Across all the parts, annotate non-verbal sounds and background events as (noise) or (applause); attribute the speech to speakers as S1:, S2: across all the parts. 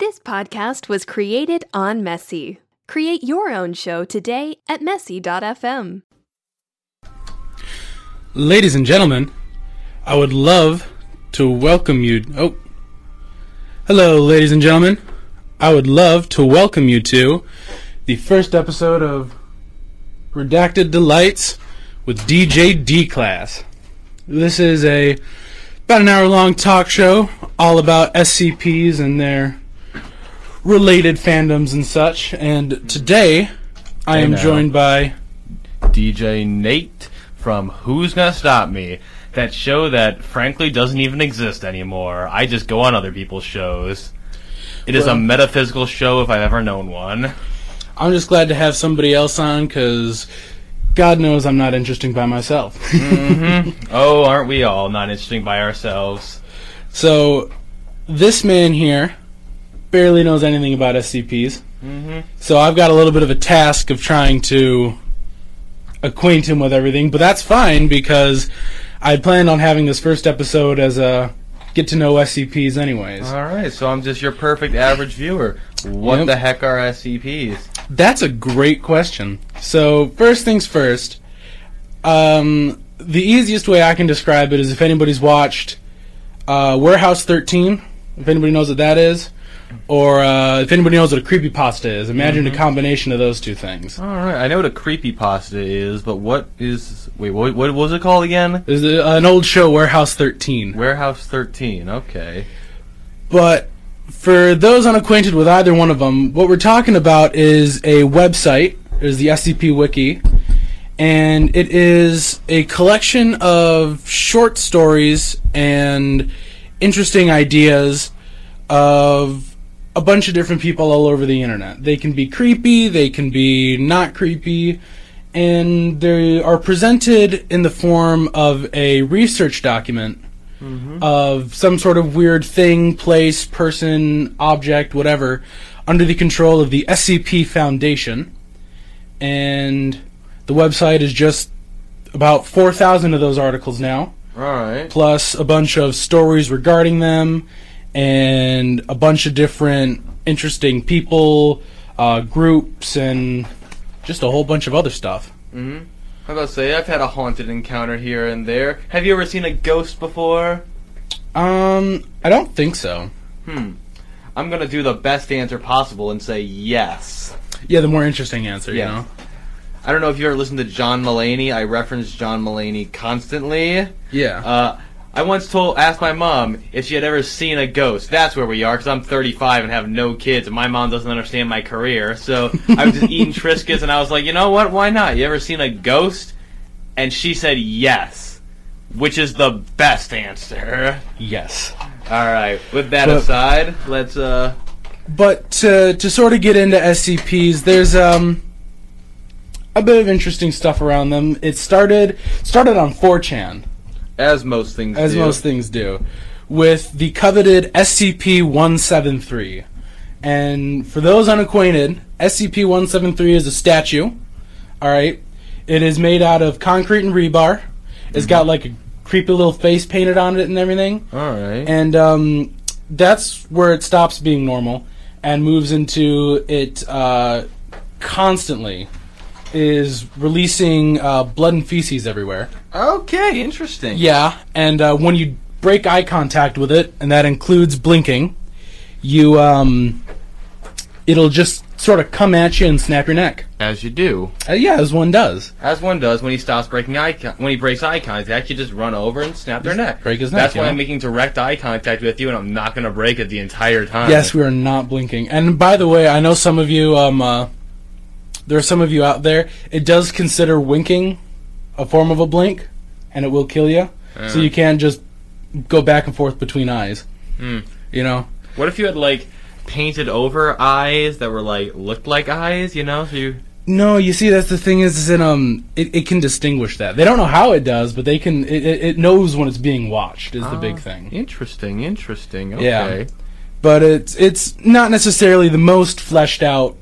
S1: This podcast was created on Messy. Create your own show today at messy.fm.
S2: Ladies and gentlemen, I would love to welcome you. Oh. Hello, ladies and gentlemen. I would love to welcome you to the first episode of Redacted Delights with DJ D Class. This is a about an hour long talk show all about SCPs and their related fandoms and such. And today I am
S3: now.
S2: Uh, joined by
S3: DJ Nate from Who's Gonna Stop Me? That show that frankly doesn't even exist anymore. I just go on other people's shows. It is
S2: Well-
S3: a metaphysical show if I've ever known one.
S2: I'm just glad to have somebody else on because God knows I'm not interesting by myself. Mm-hmm. (laughs)
S3: Oh, aren't we all not interesting by ourselves?
S2: so, this man here barely knows anything about SCPs.
S3: Mm-hmm.
S2: So, I've got a little bit of a task of trying to acquaint him with everything, but that's fine because I planned on having this first episode as a get to know SCPs, anyways.
S3: Alright, so I'm just your perfect average viewer. What
S2: Yep.
S3: the heck are SCPs?
S2: That's a great question. So, first things first, um, the easiest way I can describe it is if anybody's watched uh, Warehouse 13, if anybody knows what that is, or uh, if anybody knows what a creepypasta is, imagine a combination of those two things.
S3: Alright, I know what a creepypasta is, but what is. Wait, what, what was it called again?
S2: There's a, an old show, Warehouse 13.
S3: Warehouse 13, okay.
S2: But for those unacquainted with either one of them, what we're talking about is a website. Is the SCP Wiki, and it is a collection of short stories and interesting ideas of a bunch of different people all over the internet. They can be creepy, they can be not creepy, and they are presented in the form of a research document mm-hmm. of some sort of weird thing, place, person, object, whatever, under the control of the SCP Foundation. And the website is just about 4,000 of those articles now,
S3: Alright.
S2: plus a bunch of stories regarding them, and a bunch of different interesting people, uh, groups, and just a whole bunch of other stuff.
S3: Mm-hmm. I was about to say, I've had a haunted encounter here and there. Have you ever seen a ghost before?
S2: Um, I don't think so.
S3: Hmm. I'm gonna do the best answer possible and say yes.
S2: Yeah, the more interesting answer,
S3: Yeah.
S2: you know?
S3: I don't know if you ever listened to John Mulaney. I reference John Mulaney constantly.
S2: Yeah.
S3: Uh, I once told, asked my mom if she had ever seen a ghost. That's where we are, because I'm 35 and have no kids, and my mom doesn't understand my career. So I was just eating (laughs) Triscuits, and I was like, you know what? Why not? You ever seen a ghost? And she said yes, which is the best answer.
S2: yes.
S3: All right. With that
S2: But-
S3: aside, let's uh.
S2: But to to sort of get into SCPs, there's um a bit of interesting stuff around them. It started started on 4chan,
S3: As most things
S2: as
S3: do.
S2: most things do, with the coveted SCP-173. And for those unacquainted, SCP-173 is a statue. All right, it is made out of concrete and rebar. It's got like a creepy little face painted on it and everything.
S3: All right.
S2: and um, that's where it stops being normal and moves into it uh, constantly is releasing uh, blood and feces everywhere.
S3: okay, interesting.
S2: Yeah, and uh, when you break eye contact with it, and that includes blinking, you um, it'll just sort of come at you and snap your neck.
S3: As you do.
S2: Uh, yeah, as one does.
S3: As one does when he stops breaking eye con- when he breaks eye contact, you just run over and snap their neck.
S2: break his neck,
S3: That's why? I'm making direct eye contact with you, and I'm not going to break it the entire time.
S2: Yes, we are not blinking. And by the way, I know some of you, um, uh, there are some of you out there. It does consider winking a form of a blink, and it will kill you. So
S3: Uh.
S2: you can't just go back and forth between eyes.
S3: Hmm.
S2: You know.
S3: What if you had like painted over eyes that were like looked like eyes? You know, so you.
S2: No, you see, that's the thing is, is that um, it, it can distinguish that. They don't know how it does, but they can. It, it, it knows when it's being watched. Is the big
S3: Ah,
S2: thing.
S3: Interesting, interesting. Okay.
S2: Yeah. but it's it's not necessarily the most fleshed out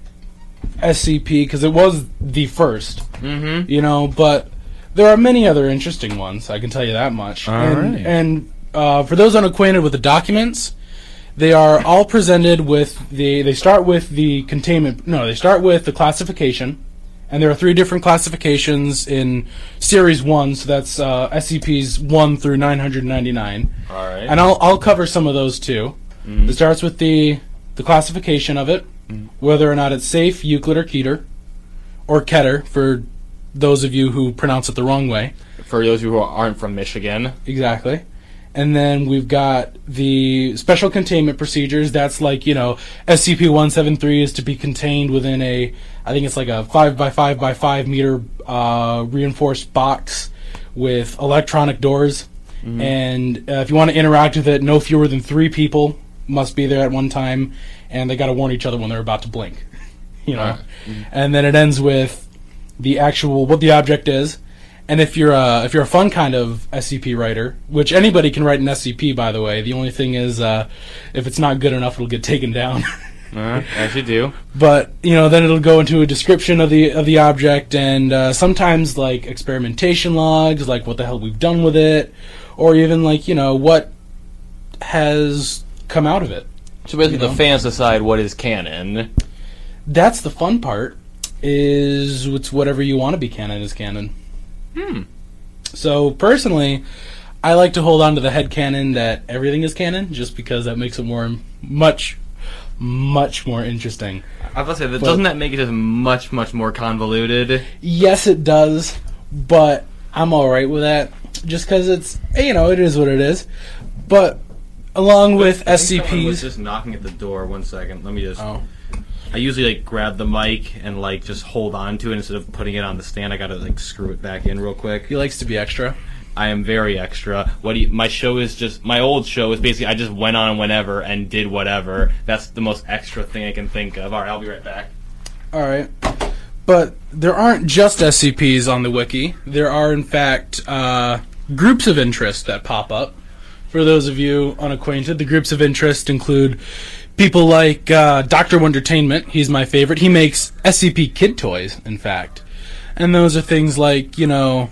S2: SCP because it was the first,
S3: Mm-hmm.
S2: you know. But there are many other interesting ones. I can tell you that much.
S3: All
S2: and
S3: right.
S2: and uh, for those unacquainted with the documents, They are all presented with the. They start with the containment. No, they start with the classification, and there are three different classifications in Series One. So that's uh, SCPs one through nine hundred ninety nine.
S3: All right.
S2: And I'll I'll cover some of those too. It starts with the the classification of it, whether or not it's safe, Euclid, or Keter, or Keter for those of you who pronounce it the wrong way.
S3: For those of you who aren't from Michigan,
S2: Exactly. And then we've got the special containment procedures. That's like, you know, SCP 173 is to be contained within a, I think it's like a 5 by 5 by 5 meter uh, reinforced box with electronic doors. And uh, if you want to interact with it, no fewer than three people must be there at one time. And they got to warn each other when they're about to blink. (laughs) You know? And then it ends with the actual, what the object is. And if you're a if you're a fun kind of SCP writer, which anybody can write an SCP, by the way, the only thing is uh, if it's not good enough, it'll get taken down. (laughs)
S3: uh, as you do.
S2: but you know, then it'll go into a description of the of the object, and uh, sometimes like experimentation logs, like what the hell we've done with it, or even like you know what has come out of it.
S3: So basically,
S2: You
S3: the fans decide what is canon.
S2: That's the fun part. Is it's whatever you want to be canon is canon.
S3: Hmm.
S2: So personally, I like to hold on to the head canon that everything is canon, just because that makes it more, much, much more interesting.
S3: I was say,
S2: But-
S3: doesn't that make it just much, much more convoluted?
S2: Yes, it does, but I'm all right with that, just because it's you know it is what it is. But along with
S3: I think someone was
S2: SCPs,
S3: just knocking at the door. One second. Let me just.
S2: oh,
S3: I usually like grab the mic and like just hold on to it instead of putting it on the stand. I gotta like screw it back in real quick.
S2: he likes to be extra.
S3: I am very extra. What do you, my show is just my old show is basically I just went on whenever and did whatever. That's the most extra thing I can think of. All right, I'll be right back.
S2: All right. But there aren't just SCPs on the wiki. There are, in fact, uh, groups of interest that pop up. For those of you unacquainted, the groups of interest include people like uh, Dr. Wondertainment. He's my favorite. He makes SCP kid toys, in fact. And those are things like, you know,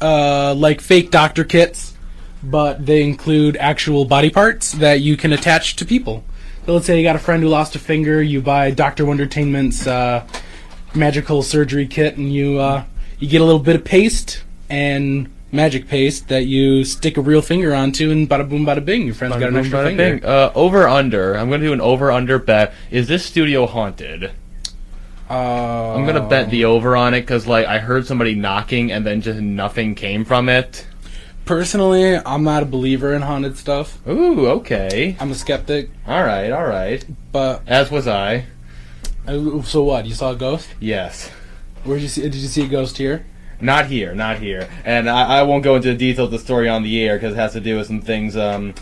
S2: uh, like fake doctor kits, but they include actual body parts that you can attach to people. So let's say you got a friend who lost a finger, you buy Doctor Wondertainment's uh, magical surgery kit, and you uh, you get a little bit of paste and magic paste that you stick a real finger onto, and bada boom, bada bing, your friend's got an extra finger.
S3: Uh, over under. I'm gonna do an over under bet. Is this studio haunted?
S2: Uh,
S3: I'm gonna bet the over on it because like I heard somebody knocking and then just nothing came from it.
S2: Personally, I'm not a believer in haunted stuff.
S3: Ooh, okay.
S2: I'm a skeptic,
S3: All right, all right.
S2: but
S3: As was I.
S2: uh, so what? You saw a ghost?
S3: Yes.
S2: Where did you see? Did you see a ghost here?
S3: Not here, not here. And I, I won't go into the details of the story on the air because it has to do with some things um,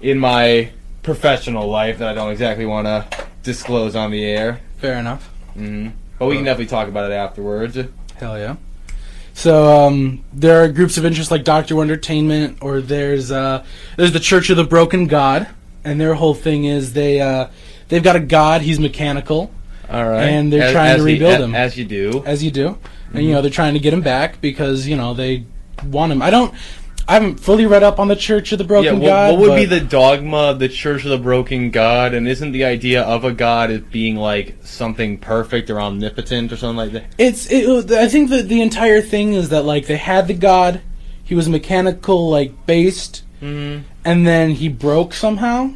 S3: in my professional life that I don't exactly want to disclose on the air.
S2: Fair enough.
S3: hmm But we can definitely talk about it afterwards.
S2: Hell yeah. So um, there are groups of interest like Doctor Wondertainment, or there's uh, there's the Church of the Broken God, and their whole thing is they uh, they've got a god. He's mechanical,
S3: All right.
S2: And they're trying to rebuild
S3: a-
S2: him.
S3: As you do.
S2: as you do, and you know they're trying to get him back because you know they want him. I don't. I haven't fully read up on the Church of the
S3: Yeah,
S2: Broken
S3: what,
S2: God.
S3: what would be the dogma of the Church of the Broken God? And isn't the idea of a God as being like something perfect or omnipotent or something like that?
S2: It's. It, I think that the entire thing is that like they had the god, he was mechanical like based,
S3: Mm-hmm.
S2: and then he broke somehow.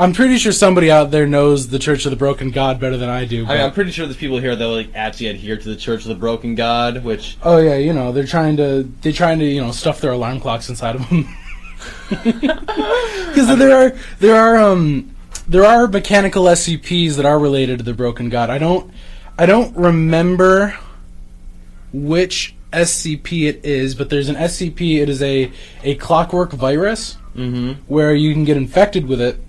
S2: I'm pretty sure somebody out there knows the Church of the Broken God better than I do.
S3: I mean, I'm pretty sure there's people here that like actually adhere to the Church of the Broken God, which
S2: oh yeah, you know they're trying to they're trying to you know stuff their alarm clocks inside of them. Because (laughs) there are there are um there are mechanical SCPs that are related to the Broken God. I don't I don't remember which SCP it is, but there's an SCP. It is a a clockwork virus
S3: mm-hmm.
S2: where you can get infected with it,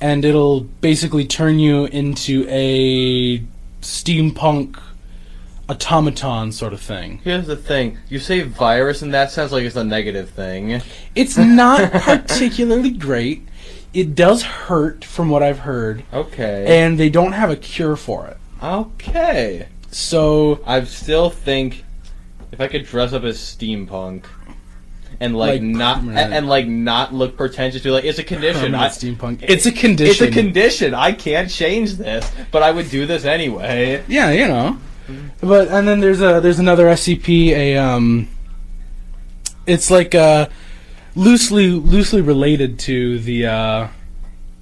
S2: and it'll basically turn you into a steampunk automaton sort of thing.
S3: Here's the thing: you say virus, and that sounds like it's a negative thing.
S2: It's not (laughs) particularly great. It does hurt, from what I've heard,
S3: Okay.
S2: and they don't have a cure for it.
S3: okay.
S2: So
S3: I still think if I could dress up as steampunk and like,
S2: Like
S3: not
S2: permanent.
S3: and, and, like not look pretentious to like it's a condition. I,
S2: steampunk. It's a condition.
S3: it's a condition. I can't change this, but I would do this anyway.
S2: Yeah, you know. But and then there's a there's another SCP. A um, it's like uh, loosely loosely related to the uh,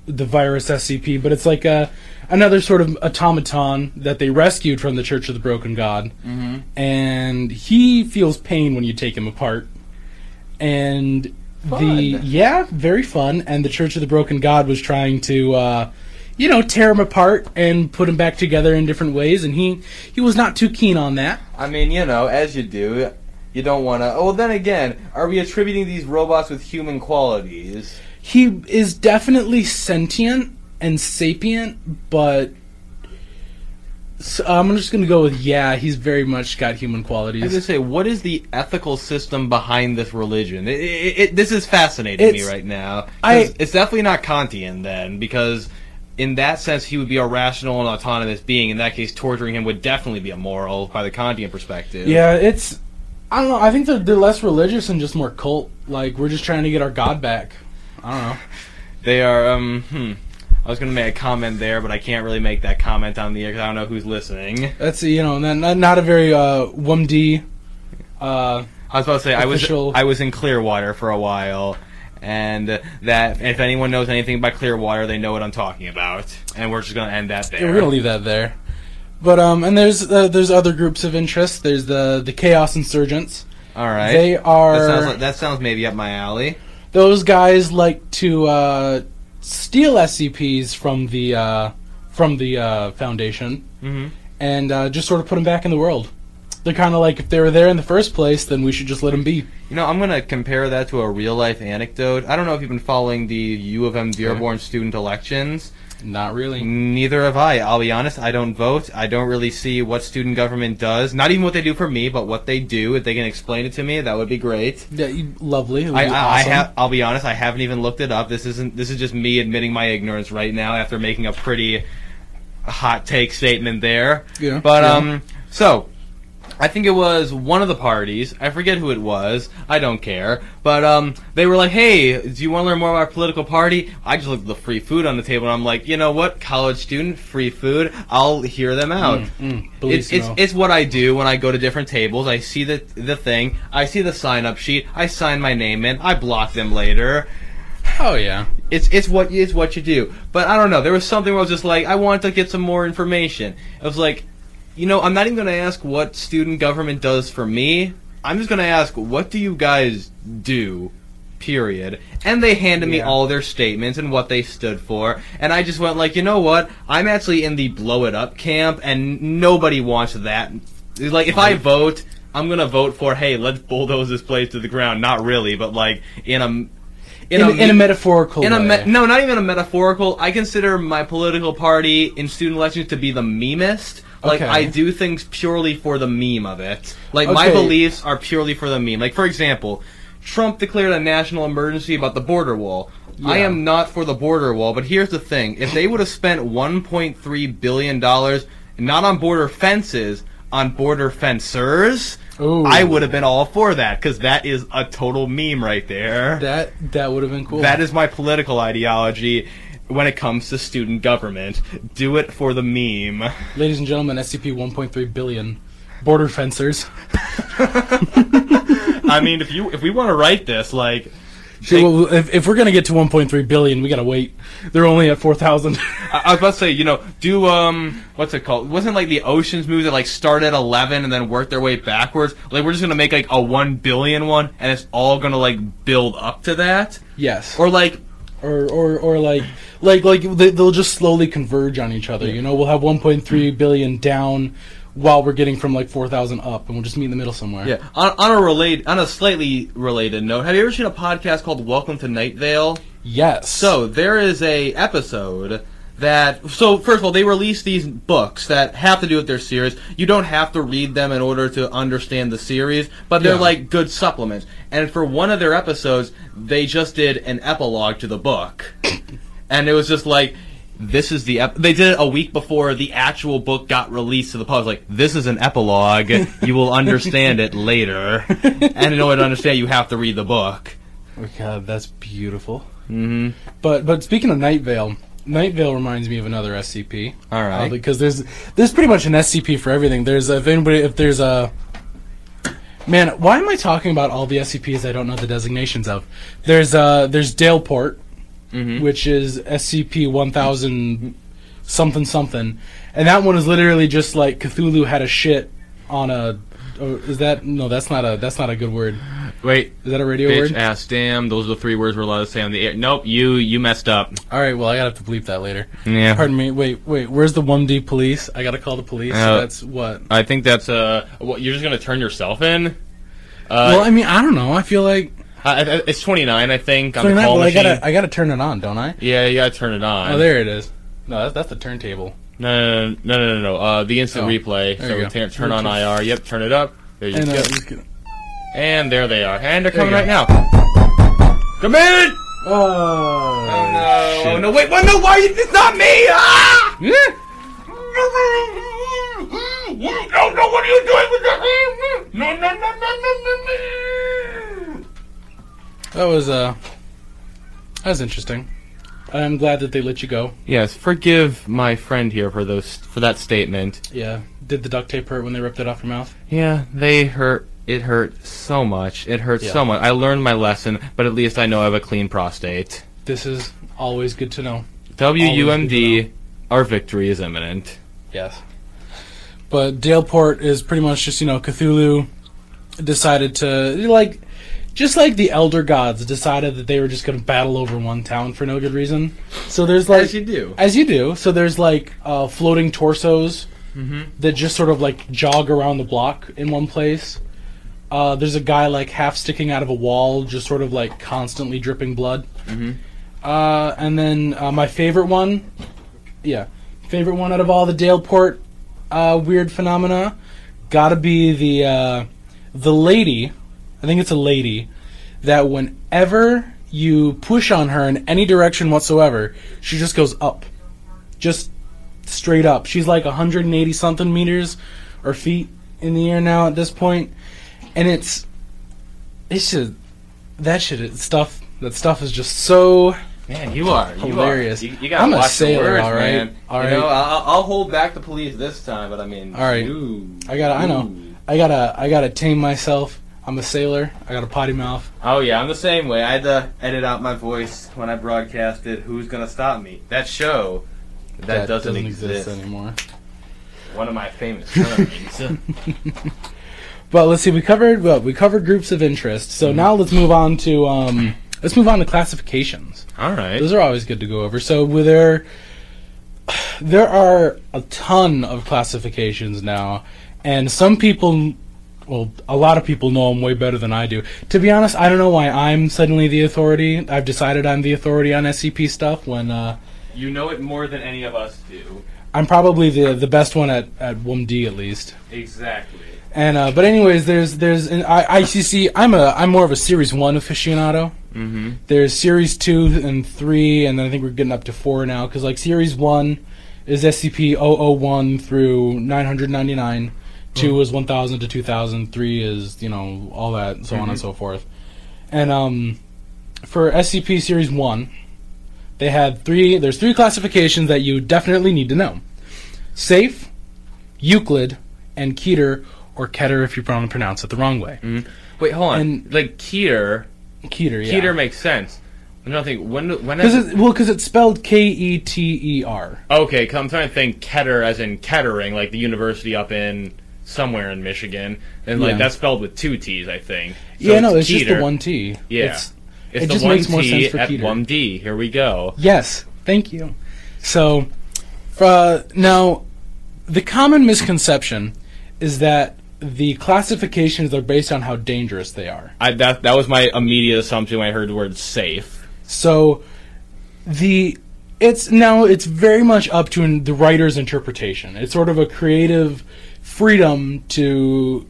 S2: the virus SCP, but it's like a another sort of automaton that they rescued from the Church of the Broken God,
S3: Mm-hmm.
S2: and he feels pain when you take him apart, and the yeah, very fun. And the Church of the Broken God was trying to. Uh, you know, tear him apart and put him back together in different ways, and he he was not too keen on that.
S3: I mean, you know, as you do, you don't want to. Oh, well, then again, are we attributing these robots with human qualities?
S2: He is definitely sentient and sapient, but so I'm just gonna go with yeah. He's very much got human qualities.
S3: I was gonna say, what is the ethical system behind this religion? It, it, it, this is fascinating me right now.
S2: I-
S3: it's definitely not Kantian then, because in that sense, he would be a rational and autonomous being. In that case, torturing him would definitely be immoral by the Kantian perspective.
S2: Yeah, it's I don't know. I think they're, they're less religious and just more cult. Like we're just trying to get our god back. I don't know.
S3: They are. Um. Hmm. I was gonna make a comment there, but I can't really make that comment on the air because I don't know who's listening.
S2: That's you know not not, a very uh WUMD. Uh,
S3: I was about to say I was I was in Clearwater for a while, and that if anyone knows anything about Clearwater, they know what I'm talking about. And we're just gonna end that there.
S2: Yeah, we're gonna leave that there. But um, and there's uh, there's other groups of interest. There's the the Chaos Insurgents.
S3: All right.
S2: They are
S3: That sounds, like, that sounds maybe up my alley.
S2: those guys like to uh, steal SCPs from the uh, from the uh, Foundation
S3: Mm-hmm.
S2: and uh, just sort of put them back in the world. They're kind of like if they were there in the first place, then we should just let them be.
S3: You know, I'm gonna compare that to a real life anecdote. I don't know if you've been following the U of M Dearborn student elections.
S2: Not really.
S3: Neither have I. I'll be honest. I don't vote. I don't really see what student government does. Not even what they do for me, but what they do. If they can explain it to me, that would be great.
S2: Yeah, you- lovely.
S3: I, I, I
S2: awesome.
S3: have. I'll be honest. I haven't even looked it up. This isn't. This is just me admitting my ignorance right now after making a pretty hot take statement there.
S2: Yeah,
S3: But
S2: yeah.
S3: um. So, I think it was one of the parties. I forget who it was. I don't care. But um, they were like, "Hey, do you want to learn more about our political party?" I just looked at the free food on the table, and I'm like, "You know what? College student, free food. I'll hear them out."
S2: Mm, believe
S3: It's, it's it's what I do when I go to different tables. I see the the thing. I see the sign up sheet. I sign my name in. I block them later.
S2: oh yeah.
S3: It's it's what it's what you do. But I don't know. There was something where I was just like, I want to get some more information. I was like, you know, I'm not even going to ask what student government does for me. I'm just going to ask, what do you guys do? Period. And they handed me
S2: Yeah.
S3: all their statements and what they stood for. And I just went like, you know what? I'm actually in the blow it up camp, and nobody wants that. Like, if I vote, I'm gonna vote for, hey, let's bulldoze this place to the ground. Not really, but like in a
S2: In, a, in a metaphorical
S3: in a
S2: way.
S3: me- no, not even a metaphorical. I consider my political party in student elections to be the memist. Like
S2: Okay.
S3: I do things purely for the meme of it. Like my beliefs are purely for the meme. Like for example, Trump declared a national emergency about the border wall. I am not for the border wall, but here's the thing: if they would have spent 1.3 billion dollars not on border fences, on border fencers,
S2: Ooh.
S3: I would have been all for that because that is a total meme right there.
S2: That that would have been cool.
S3: That is my political ideology when it comes to student government. Do it for the meme.
S2: Ladies and gentlemen, SCP 1.3 billion border fencers. (laughs)
S3: I mean, if you if we want to write this, like,
S2: well, if, if we're gonna get to 1.3 billion, we gotta wait. They're only at 4,000. (laughs)
S3: I, I was about to say, you know, do um, what's it called? Wasn't like the Ocean's movie that like start at eleven and then work their way backwards? Like we're just gonna make like a one billion one, and it's all gonna like build up to that,
S2: yes.
S3: or like
S2: or or or like like like they, they'll just slowly converge on each other. You know, we'll have 1.3 billion down while we're getting from like 4,000 up, and we'll just meet in the middle somewhere.
S3: yeah. On, on a relate on a slightly related note, have you ever seen a podcast called Welcome to Night Vale?
S2: Yes.
S3: So there is a episode that so first of all they release these books that have to do with their series. You don't have to read them in order to understand the series, but they're
S2: Yeah.
S3: like good supplements. And for one of their episodes, they just did an epilogue to the book. (coughs) and it was just like this is the ep-. they did it a week before the actual book got released to the public. Like this is an epilogue. you will understand it later, (laughs) and in order to understand, you have to read the book.
S2: Oh God, that's beautiful.
S3: hmm
S2: But but speaking of Night Vale, Night Vale reminds me of another SCP.
S3: All right.
S2: Uh, because there's there's pretty much an SCP for everything. There's if anybody if there's a man, why am I talking about all the SCPs I don't know the designations of? There's uh there's Daleport,
S3: Mhm.
S2: which is SCP one thousand something something, and that one is literally just like Cthulhu had a shit on a. Oh, is that no? That's not a. That's not a good word.
S3: Wait,
S2: Is that a radio
S3: bitch,
S2: word?
S3: ass, damn. Those are the three words we're allowed to say on the air. Nope, you you messed up.
S2: All right. Well, I gotta have to bleep that later.
S3: Yeah.
S2: Pardon me. Wait, wait. Where's the one D police? I gotta call the police.
S3: Uh,
S2: That's what.
S3: I think that's uh. What, you're just gonna turn yourself in? Uh,
S2: well, I mean, I don't know. I feel like
S3: I- I- it's 29, I think. On the
S2: 29,
S3: call
S2: well, I gotta, I gotta turn it on, don't I?
S3: Yeah, you gotta turn it on.
S2: Oh, there it is. No, that's, that's the turntable.
S3: No, no, no, no, no. no. Uh, the instant
S2: Oh,
S3: replay.
S2: there
S3: So
S2: you go.
S3: turn, turn on IR. Yep, turn it up. There you
S2: And,
S3: go.
S2: Just gonna-
S3: And there they are. And they're coming right now. Come in!
S2: oh,
S3: Oh no!
S2: shit.
S3: Oh no! Wait! What? No! Why? It's not me! Ah!
S2: Yeah.
S3: No! No! What are you doing with the? No! No! No! No! No! No!
S2: That was uh, that was interesting. I'm glad that they let you go.
S3: Yes. Forgive my friend here for those for that statement.
S2: Yeah. Did the duct tape hurt when they ripped it off your mouth?
S3: Yeah, they hurt. It hurt so much. It hurt
S2: Yeah.
S3: so much. I learned my lesson, but at least I know I have a clean prostate.
S2: This is always good to know.
S3: WUMD, our victory is imminent.
S2: Yes. But Daleport is pretty much just, you know, Cthulhu decided to, like, just like the Elder Gods decided that they were just going to battle over one town for no good reason. So there's like.
S3: As you do.
S2: As you do. So there's like uh, floating torsos
S3: Mm-hmm.
S2: that just sort of like jog around the block in one place. Uh, there's a guy like half sticking out of a wall, just sort of like constantly dripping blood.
S3: Mm-hmm.
S2: Uh, and then uh, my favorite one, yeah, favorite one out of all the Daleport uh, weird phenomena, gotta be the uh, the lady. I think it's a lady that whenever you push on her in any direction whatsoever, she just goes up, just straight up. She's like 180 something meters or feet in the air now at this point, and it's it's just that shit is stuff. That stuff is just so
S3: Man, you are you
S2: Hilarious.
S3: Are, you, you
S2: I'm a
S3: watch
S2: sailor,
S3: words,
S2: all right?
S3: man.
S2: All
S3: you know, I'll, I'll hold back the police this time, but I mean,
S2: All right.
S3: ooh,
S2: I gotta. I know. I gotta. I gotta tame myself. I'm a sailor. I got a potty mouth.
S3: Oh yeah, I'm the same way. I had to edit out my voice when I broadcasted. Who's gonna stop me? That show that, doesn't, exist.
S2: anymore.
S3: One of my famous. (laughs) (laughs)
S2: But let's see. We covered. Well, we covered groups of interest. So
S3: Mm-hmm.
S2: now let's move on to. Um, let's move on to classifications.
S3: All right.
S2: Those are always good to go over. So there, there are a ton of classifications now, and some people, well, a lot of people know them way better than I do. To be honest, I don't know why I'm suddenly the authority. I've decided I'm the authority on SCP stuff when uh,
S3: You know it more than any of us do.
S2: I'm probably the the best one at at WUMD at least.
S3: Exactly.
S2: And uh, but anyways, there's there's an I, ICC. I'm a I'm more of a Series One aficionado.
S3: Mm-hmm.
S2: There's Series Two and Three, and then I think we're getting up to four now. Because like Series One is SCP-001 through 999. Two is 1000 to 2000. Three is you know all that, and so on and so forth. And um, for SCP Series One, they had three. There's three classifications that you definitely need to know: Safe, Euclid, and Keter or Keter if you pronounce it the wrong way.
S3: Wait, hold on.
S2: And-
S3: like Keter,
S2: Keter, yeah.
S3: Keter makes sense. I'm trying to think when when
S2: Because it, well, because it's spelled K E T E R.
S3: Okay, 'cause I'm trying to think Ketter as in Kettering, like the university up in somewhere in Michigan, and like
S2: Yeah.
S3: that's spelled with two T's, I think. So
S2: yeah, no, it's just the one T.
S3: Yeah.
S2: It's,
S3: It's
S2: it
S3: the
S2: just
S3: one
S2: makes more sense for
S3: at
S2: Keter.
S3: one D. Here we go.
S2: yes, thank you. So, uh, now, the common misconception is that the classifications are based on how dangerous they are.
S3: I that that was my immediate assumption when I heard the word safe.
S2: So, the it's now it's very much up to the writer's interpretation. It's sort of a creative freedom to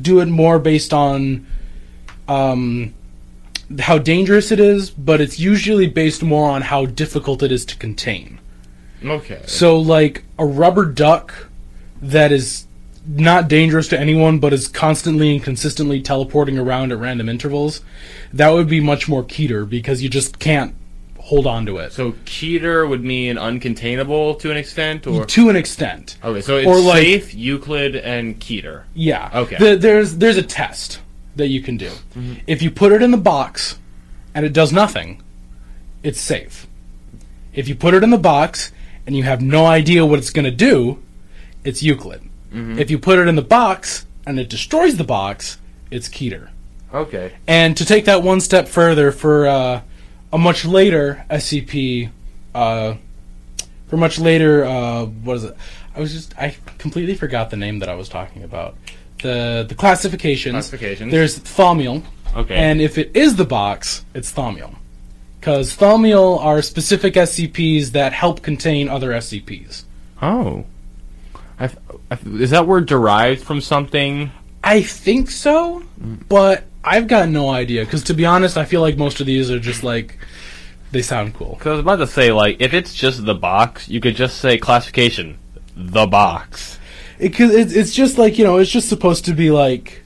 S2: do it more based on um, how dangerous it is, but it's usually based more on how difficult it is to contain.
S3: Okay.
S2: So, like a rubber duck that is not dangerous to anyone, but is constantly and consistently teleporting around at random intervals, that would be much more Keter because you just can't hold on to it.
S3: So Keter would mean uncontainable to an extent, or
S2: to an extent.
S3: okay, so it's
S2: Or like-
S3: safe, Euclid, and Keter.
S2: Yeah.
S3: Okay.
S2: The, there's there's a test that you can do. Mm-hmm. If you put it in the box and it does nothing, it's safe. If you put it in the box and you have no idea what it's going to do, it's Euclid. If you put it in the box and it destroys the box, it's Keter.
S3: Okay.
S2: And to take that one step further, for uh, a much later SCP, uh, for much later, uh, what is it? I was just I completely forgot the name that I was talking about. The the classifications.
S3: Classifications.
S2: There's Thaumiel,
S3: Okay.
S2: and if it is the box, it's Thaumiel, because Thaumiel are specific SCPs that help contain other SCPs.
S3: oh, I, I, is that word derived from something?
S2: I think so, but I've got no idea. Because to be honest, I feel like most of these are just like they sound cool.
S3: Because I was about to say, like, if it's just the box, you could just say classification, the box.
S2: Because it's it's just like you know, it's just supposed to be like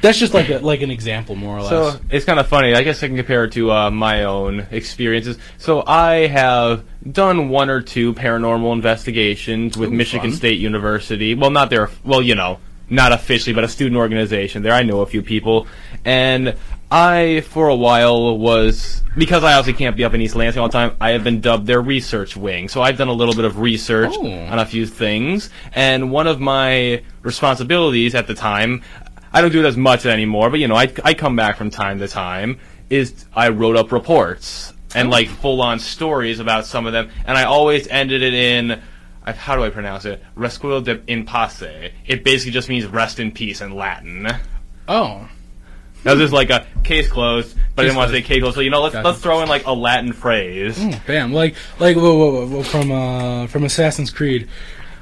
S2: that's just like a like an example more or less.
S3: So it's kind of funny. I guess I can compare it to uh, my own experiences. So I have done one or two paranormal investigations with
S2: Ooh,
S3: Michigan
S2: fun.
S3: State University. Well, not there. Well, you know, not officially, but a student organization. There, I know a few people, and I, for a while, was because I obviously can't be up in East Lansing all the time. I have been dubbed their research wing, so I've done a little bit of research
S2: Oh.
S3: on a few things. And one of my responsibilities at the time, I don't do it as much anymore, but you know, I, I come back from time to time, is I wrote up reports and like full on stories about some of them, and I always ended it in. I- How do I pronounce it? Resquill de in pace. It basically just means rest in peace in Latin.
S2: oh,
S3: That was just like a case closed, but I didn't want to say case closed. So you know, let's
S2: Gotcha.
S3: let's throw in like a Latin phrase.
S2: Mm, bam! Like like whoa, whoa, whoa, from uh from Assassin's Creed,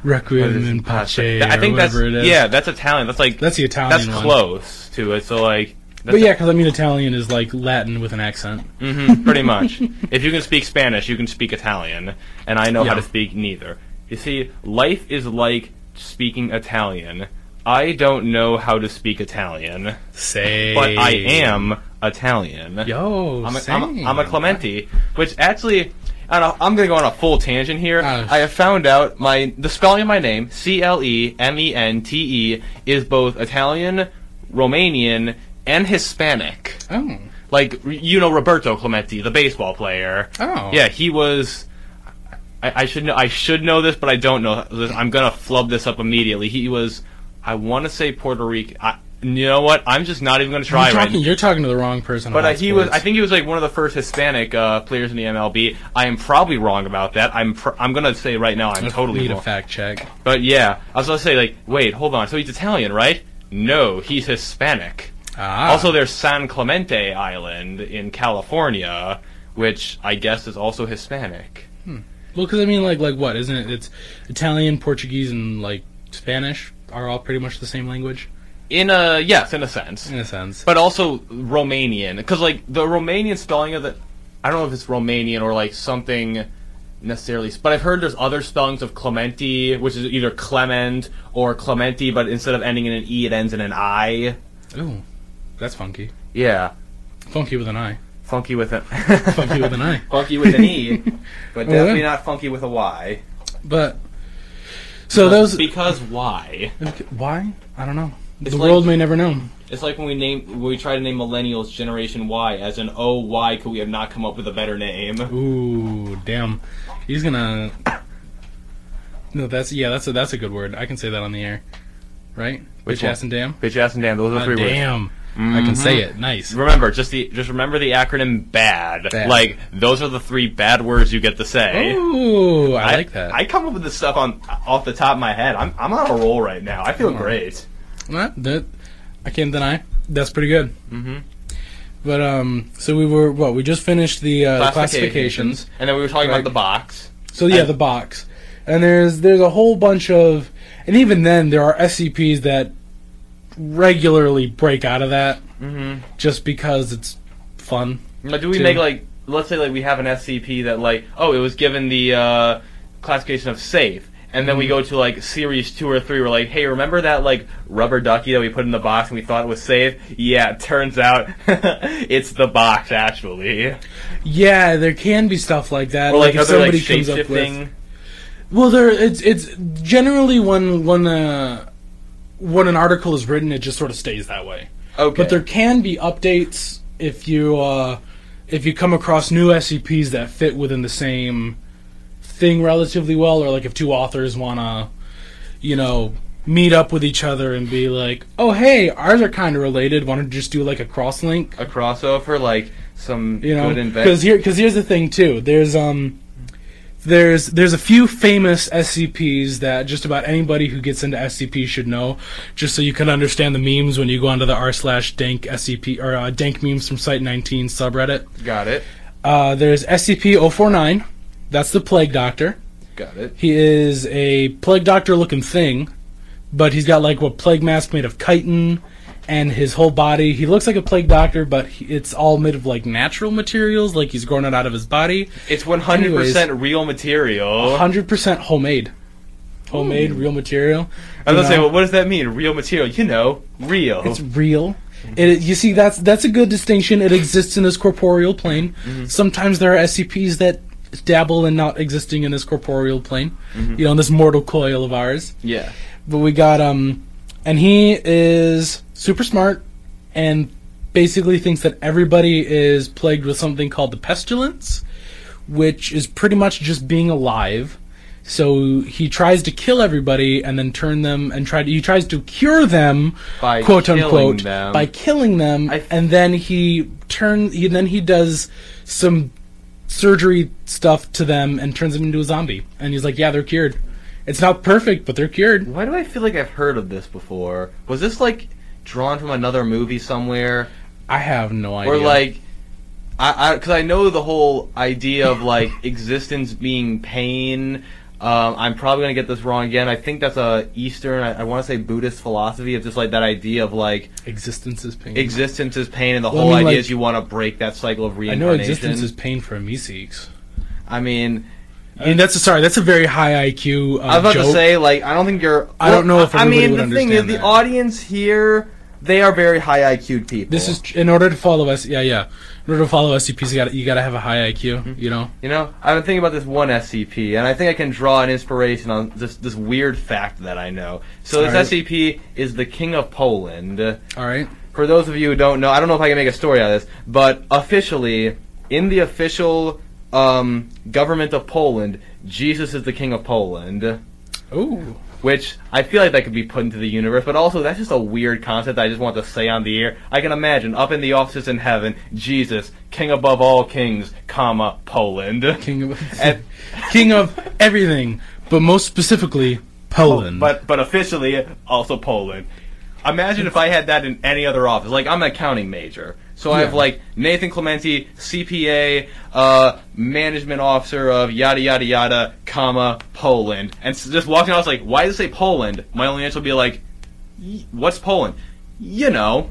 S2: Requiem in Pace.
S3: I think that's
S2: it is.
S3: yeah, that's Italian. That's like
S2: That's the Italian
S3: That's
S2: one.
S3: close to it. So like,
S2: But yeah, because I mean Italian is like Latin with an accent.
S3: hmm pretty (laughs) much. if you can speak Spanish, you can speak Italian, and I know how to speak neither. You see, life is like speaking Italian. I don't know how to speak Italian,
S2: Say,
S3: but I am Italian.
S2: Yo,
S3: I'm a,
S2: same.
S3: I'm, a, I'm a Clemente, which actually, Don't know, I'm going to go on a full tangent here.
S2: Oh,
S3: I have found out my the spelling of my name, C L E M E N T E, is both Italian, Romanian, and Hispanic.
S2: Oh,
S3: Like you know Roberto Clemente, the baseball player.
S2: Oh.
S3: yeah, he was. I, I should know. I should know this, but I don't know. this. I'm gonna flub this up immediately. He was. I want to say Puerto Rican. I, you know what? I'm just not even gonna try
S2: you're
S3: right
S2: talking, you're talking to the wrong person.
S3: but uh, he was. I think he was like one of the first Hispanic uh, players in the MLB. I am probably wrong about that. I'm. Pr- I'm gonna say right now I'm
S2: I
S3: totally
S2: need a fact check.
S3: But yeah, I was gonna say like, wait, hold on. So he's Italian, right? No, he's Hispanic.
S2: Ah.
S3: Also, there's San Clemente Island in California, which I guess is also Hispanic.
S2: Well, because I mean, like, like what? Isn't it? It's Italian, Portuguese, and like Spanish are all pretty much the same language
S3: In a yes, in a sense,
S2: in a sense.
S3: but also Romanian, because like the Romanian spelling of it, I don't know if it's Romanian or like something necessarily, but I've heard there's other spellings of Clemente, which is either Clement or Clementi, but instead of ending in an e, it ends in an i.
S2: Ooh, that's funky.
S3: Yeah,
S2: Funky with an I.
S3: funky with a (laughs)
S2: Funky with an I.
S3: funky with an e, (laughs) but
S2: Oh,
S3: definitely
S2: yeah.
S3: not funky with a y.
S2: But so those
S3: because why?
S2: why? I don't know.
S3: It's
S2: the
S3: like-
S2: world may never know.
S3: It's like when we name when we try to name millennials Generation Y as an oh why could we have not come up with a better name?
S2: Ooh, damn. He's gonna. No, that's yeah. That's a that's a good word. I can say that on the air, right?
S3: Which
S2: Bitch
S3: one?
S2: ass and damn.
S3: Bitch ass and damn, those are
S2: Ah,
S3: three words.
S2: damn. I can say it. Nice.
S3: Remember, just the just remember the acronym BAD.
S2: Bad.
S3: Like those are the three bad words you get to say.
S2: Ooh, I, like that.
S3: I come up with this stuff on off the top of my head. I'm I'm on a roll right now. I feel
S2: Oh.
S3: great.
S2: Well, that I can't deny. That's pretty good.
S3: Mhm.
S2: But um, so we were what? We just finished the, uh, the classifications.
S3: and then we were talking
S2: Right.
S3: about the box.
S2: So yeah,
S3: And-
S2: the box, and there's there's a whole bunch of, and even then there are SCPs that regularly break out of that
S3: Mm-hmm.
S2: just because it's fun.
S3: Now, do we make like let's say like we have an SCP that like oh it was given the uh classification of safe. And then we go to like series two or three. We're like, hey, remember that like rubber ducky that we put in the box and we thought it was safe? Yeah, turns out (laughs) it's the box actually.
S2: Yeah, there can be stuff like that.
S3: Or like,
S2: if
S3: other like
S2: somebody comes up with- Well, there it's it's generally when when uh, when an article is written, it just sort of stays that way.
S3: Okay.
S2: But there can be updates if you uh, if you come across new SCPs that fit within the same thing relatively well, or like if two authors want to, you know, meet up with each other and be like, "Oh, hey, ours are kind of related. Want to just do like a cross link?"
S3: a crossover, like some
S2: you know because here because here's the thing too there's um there's there's a few famous SCPs that just about anybody who gets into SCP should know just so you can understand the memes when you go onto the r slash dank SCP or uh, dank memes from site 19 subreddit
S3: Got it.
S2: uh, there's SCP-049 that's the plague doctor
S3: Got it.
S2: he is a plague doctor looking thing but he's got like a plague mask made of chitin and his whole body he looks like a plague doctor but he, it's all made of like natural materials like he's grown it out of his body
S3: It's 100% real material.
S2: 100% homemade homemade real material
S3: I was gonna say, well, what does that mean? Real material? You know, real.
S2: it's real it, you see that's that's a good distinction it exists in this corporeal plane mm-hmm. sometimes there are scps that dabble in not existing in this corporeal plane you know in this mortal coil of ours
S3: yeah.
S2: but we got um and he is super smart and basically thinks that everybody is plagued with something called the pestilence which is pretty much just being alive so he tries to kill everybody and then turn them and try to, he tries to cure them
S3: By
S2: quote unquote
S3: them.
S2: by killing them and then he turn he then he does some surgery stuff to them and turns them into a zombie and he's like yeah they're cured it's not perfect but they're cured
S3: Why do I feel like I've heard of this before? Was this like drawn from another movie somewhere,
S2: I have no idea.
S3: or like, I because I, know the whole idea of like (laughs) existence being pain. Um, I'm probably gonna get this wrong again. I think that's a Eastern. I, I want to say Buddhist philosophy of just like that idea of like
S2: existence is pain.
S3: existence is pain, and the
S2: Well, I
S3: whole
S2: mean,
S3: idea
S2: like-
S3: is you want to break that cycle of reincarnation.
S2: I
S3: reincarnation.
S2: know existence is pain for Meeseeks.
S3: I mean,
S2: I mean, that's a, sorry. That's a very high IQ. Uh,
S3: I was about
S2: joke.
S3: to say, like, I don't think you're.
S2: I don't know if
S3: I
S2: everybody
S3: mean,
S2: would
S3: the thing is,
S2: understand
S3: the
S2: that.
S3: audience here, they are very high IQ people.
S2: This is in order to follow us. Yeah, yeah. In order to follow SCPs, you got you got to have a high IQ.
S3: Mm-hmm.
S2: You know.
S3: You know, I've been thinking about this one SCP, and I think I can draw an inspiration on this this weird fact that I know. So this
S2: Alright.
S3: SCP is the King of Poland.
S2: All right.
S3: For those of you who don't know, I don't know if I can make a story out of this, but officially, in the official um, government of Poland, Jesus is the King of Poland.
S2: Ooh.
S3: Which I feel like that could be put into the universe, but also that's just a weird concept I just want to say on the air. I can imagine up in the offices in heaven, Jesus, king above all kings, comma, Poland. (laughs)
S2: King of
S3: And- (laughs) (laughs)
S2: king of everything, but most specifically Poland.
S3: But but officially also Poland. Imagine if I had that in any other office. Like I'm an accounting major. So I have like Nathan Clemente, CPA, uh, management officer of yada yada yada, comma, Poland. And s just walking out, I was like, why does it say Poland? My only answer would be like, what's Poland? You know.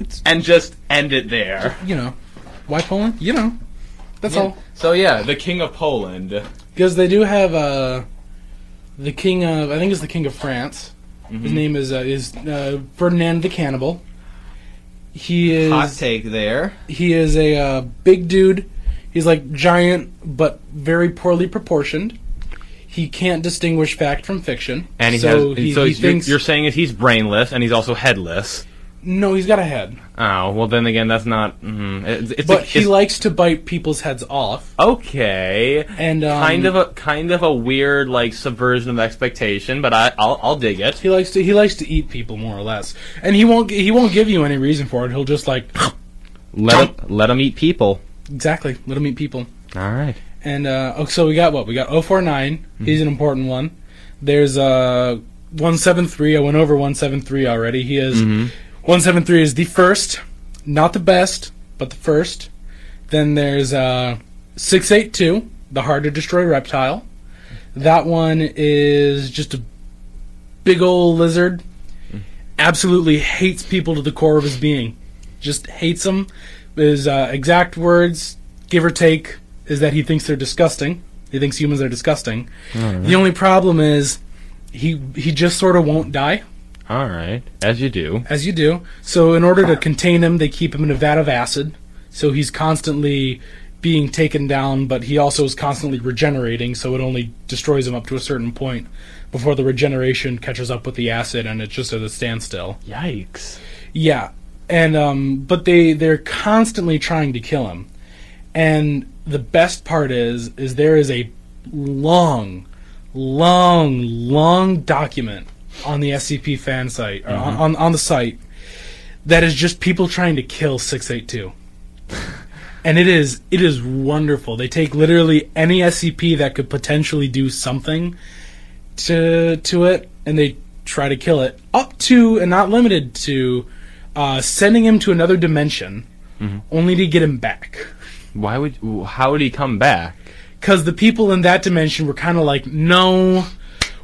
S2: It's-
S3: And just end it there.
S2: you know, why Poland? You know, that's all.
S3: So yeah, the king of Poland.
S2: Because they do have uh, the king of I think it's the king of France.
S3: Mm-hmm.
S2: His name is uh, is uh, Ferdinand the Cannibal. He is
S3: Hot take there.
S2: he is a uh, big dude. He's like giant but very poorly proportioned. He can't distinguish fact from fiction.
S3: And he
S2: so
S3: has.
S2: he,
S3: so
S2: he
S3: you're,
S2: thinks
S3: you're saying is he's brainless and he's also headless.
S2: No, he's got a head,
S3: Oh well, then again, that's not. Mm, it's, it's
S2: but
S3: a,
S2: he
S3: it's-
S2: likes to bite people's heads off.
S3: okay,
S2: And um,
S3: kind of a kind of a weird like subversion of expectation, but I I'll, I'll dig it.
S2: He likes to he likes to eat people more or less, and he won't he won't give you any reason for it. He'll just like
S3: Let him, let him eat people.
S2: exactly let him eat people.
S3: All right.
S2: And uh, oh, so we got what we got 049.
S3: Mm-hmm.
S2: He's an important one. There's uh 173. I went over 173 already. He is
S3: Mm-hmm.
S2: 173 is the first, not the best, but the first. Then there's uh 682, the hard to destroy reptile. That one is just a big old lizard. Absolutely hates people to the core of his being. Just hates them. His uh, exact words, give or take, is that he thinks they're disgusting He thinks humans are disgusting. The only problem is he he just sort of won't die,
S3: All right, as you do.
S2: as you do. So in order to contain him, they keep him in a vat of acid. So he's constantly being taken down, but he also is constantly regenerating. So it only destroys him up to a certain point before the regeneration catches up with the acid, and it's just at a standstill.
S3: Yikes.
S2: Yeah, and um, but they they're constantly trying to kill him, and the best part is is there is a long, long, long document on the SCP fan site or on, on on the site that is just people trying to kill six eight two. (laughs) And it is it is wonderful. They take literally any SCP that could potentially do something to to it, and they try to kill it. Up to and not limited to uh, sending him to another dimension, only to get him back.
S3: Why would? How would he come back?
S2: Because the people in that dimension were kind of like, no,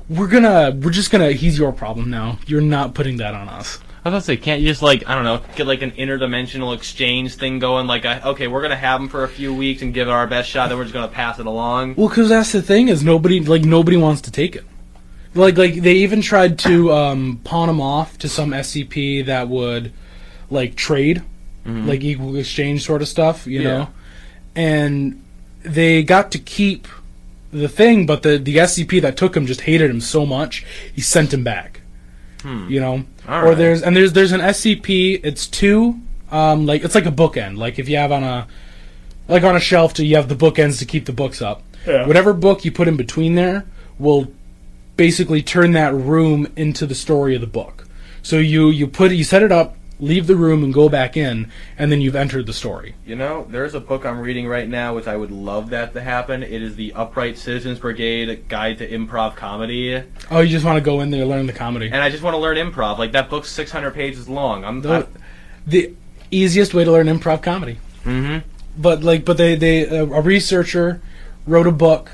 S2: we're gonna, we're just gonna. He's your problem now. You're not putting that on us.
S3: I was gonna say, can't you just like I don't know, get like an interdimensional exchange thing going? Like, I, okay, we're gonna have him for a few weeks and give it our best shot. Then we're just gonna pass it along.
S2: Well, because that's the thing is nobody like nobody wants to take it. Like like they even tried to um, pawn him off to some SCP that would like trade, like equal exchange sort of stuff, you
S3: Yeah.
S2: know. And they got to keep the thing, but the the SCP that took him just hated him so much he sent him back. You know,
S3: All
S2: or
S3: right.
S2: there's and there's there's an SCP. It's two, um, like it's like a bookend. Like if you have on a like on a shelf, to you have the bookends to keep the books up. Yeah. Whatever book you put in between there will basically turn that room into the story of the book. So you you put you set it up, leave the room, and go back in, and then you've entered the story.
S3: You know, there's a book I'm reading right now, which I would love that to happen. It is the Upright Citizens Brigade Guide to Improv Comedy,
S2: Oh, you just want to go in there and learn the comedy.
S3: and I just want to learn improv. Like that book's 600 pages long. I'm.
S2: The, the easiest way to learn improv comedy.
S3: mm-hmm.
S2: but like but they they uh, a researcher wrote a book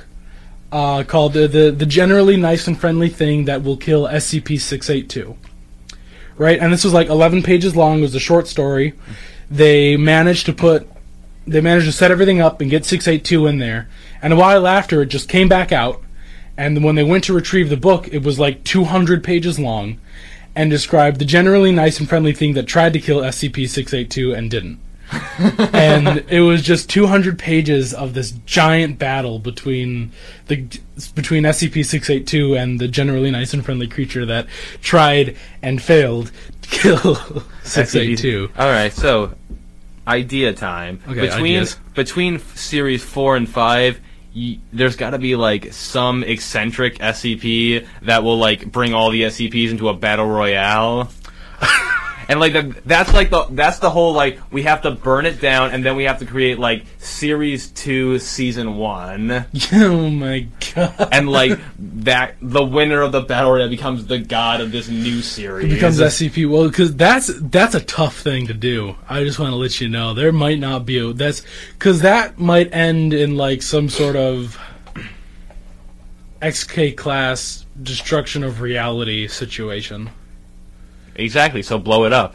S2: uh, called the, the the generally nice and friendly thing that will kill SCP six eight two. Right, and this was like eleven pages long. It was a short story. They managed to put they managed to set everything up and get six eight two in there. And a while after, it just came back out. And when they went to retrieve the book, it was like two hundred pages long, and described the generally nice and friendly thing that tried to kill SCP six eight two and didn't and it was just 200 pages of this giant battle between the between SCP-682 and the generally nice and friendly creature that tried and failed to kill 682.
S3: All right, so idea time.
S2: Okay,
S3: between
S2: ideas.
S3: between series four and five, y- there's got to be like some eccentric SCP that will like bring all the SCPs into a battle royale. (laughs) And like the, that's like the that's the whole like we have to burn it down and then we have to create like series two season one (laughs)
S2: Oh my god!
S3: and like that the winner of the battle royale becomes the god of this new series.
S2: It becomes SCP. Well, because that's that's a tough thing to do. I just want to let you know there might not be a that's because that might end in like some sort of XK class destruction of reality situation.
S3: Exactly. So blow it up.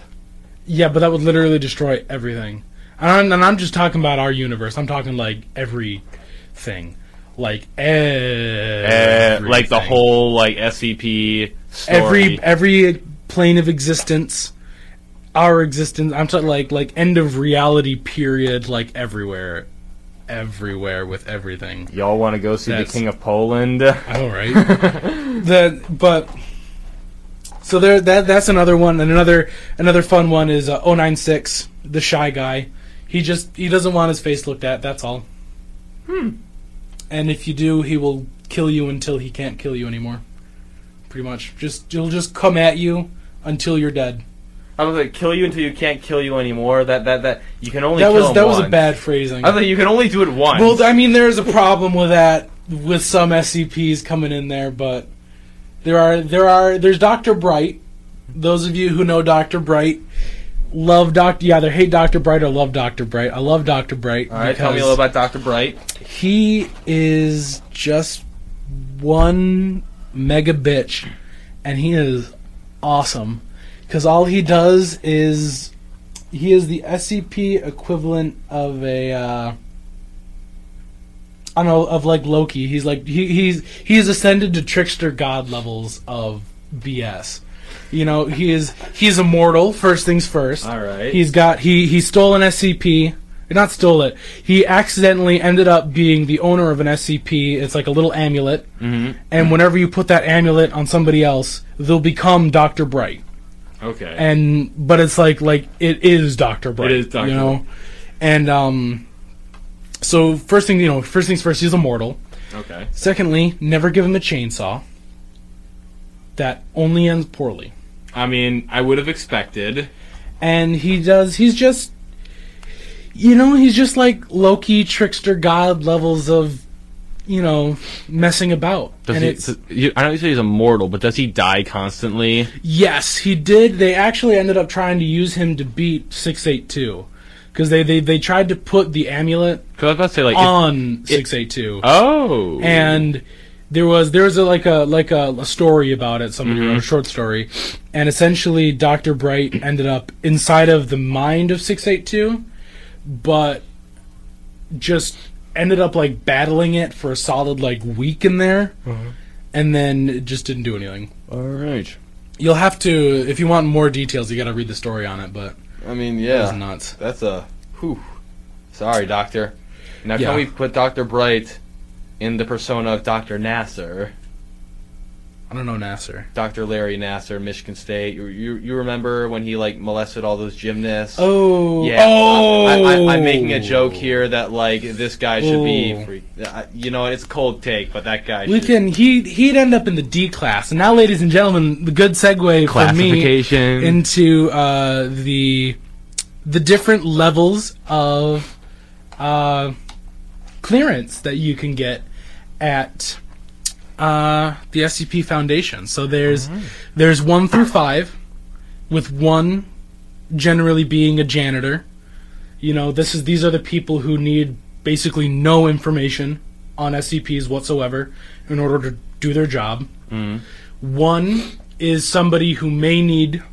S2: Yeah, but that would literally destroy everything. And I'm, and I'm just talking about our universe. I'm talking like everything, like
S3: Uh, like the whole like SCP story.
S2: every every plane of existence, our existence. I'm talking like like end of reality period, like everywhere, everywhere with everything.
S3: Y'all want to go see
S2: That's-
S3: the King of Poland?
S2: All right. (laughs) that but so there that that's another one and another another fun one is uh, 096 the shy guy. He just he doesn't want his face looked at, that's all. Hmm. And if you do, he will kill you until he can't kill you anymore. Pretty much. Just he'll just come at you until you're dead.
S3: I was like, kill you until you can't kill you anymore. That that that you can only
S2: That
S3: kill
S2: was that was a bad phrasing.
S3: I like, you can only do it once.
S2: Well, I mean, there's a problem with that with some SCPs coming in there, but there are there are there's Doctor Bright. Those of you who know Doctor Bright love Doctor. Yeah, either hate Doctor Bright or love Doctor Bright. I love Doctor Bright.
S3: All right, tell me a little about Doctor Bright.
S2: He is just one mega bitch, and he is awesome because all he does is he is the SCP equivalent of a. Uh, I don't know of like Loki. He's like he, he's he's ascended to trickster god levels of BS. You know, he is he's immortal. First things first.
S3: All right.
S2: He's got he he stole an SCP. Not stole it. He accidentally ended up being the owner of an SCP. It's like a little amulet,
S3: Mm-hmm.
S2: and whenever you put that amulet on somebody else, they'll become Doctor Bright
S3: Okay.
S2: and but it's like like it is Doctor Bright.
S3: is Dr.
S2: You know, and um, so first thing you know, first things first, he's immortal.
S3: okay.
S2: Secondly, never give him a chainsaw. That only ends poorly.
S3: I mean, I would have expected.
S2: And he does. He's just, you know, he's just like Loki, trickster god levels of, you know, messing about.
S3: Does
S2: and
S3: he,
S2: it's
S3: does- you- I know you say he's immortal, but does he die constantly?
S2: Yes, he did. They actually ended up trying to use him to beat 682. Because they, they, they tried to put the amulet
S3: Because I was about to say like.
S2: on 682.
S3: oh.
S2: and there was there was a, like a like a, a story about it, somebody
S3: Mm-hmm.
S2: wrote a short story, and essentially Doctor Bright ended up inside of the mind of six eight two, but just ended up like battling it for a solid like week in there,
S3: Mm-hmm.
S2: and then it just didn't do anything.
S3: All right.
S2: You'll have to if you want more details, you got to read the story on it, but
S3: I mean, yeah.
S2: was nuts.
S3: That's a. Whew. Sorry, Doctor. Now,
S2: Yeah.
S3: can we put Dr. Bright in the persona of Dr. Nassar?
S2: I don't know Nassar.
S3: Dr. Larry Nassar, Michigan State. You, you, you remember when he, like, molested all those gymnasts?
S2: Oh,
S3: Yeah,
S2: oh,
S3: I, I, I'm making a joke here that like this guy should be
S2: Oh.
S3: free. You know, it's cold take, but that guy.
S2: We
S3: should.
S2: can. He he'd end up in the D class, and now, ladies and gentlemen, the good segue for me into uh, the the different levels of uh, clearance that you can get at uh, the SCP Foundation. So there's there's one through five, with one generally being a janitor. You know, this is these are the people who need basically no information on SCPs whatsoever in order to do their job. One is somebody who may need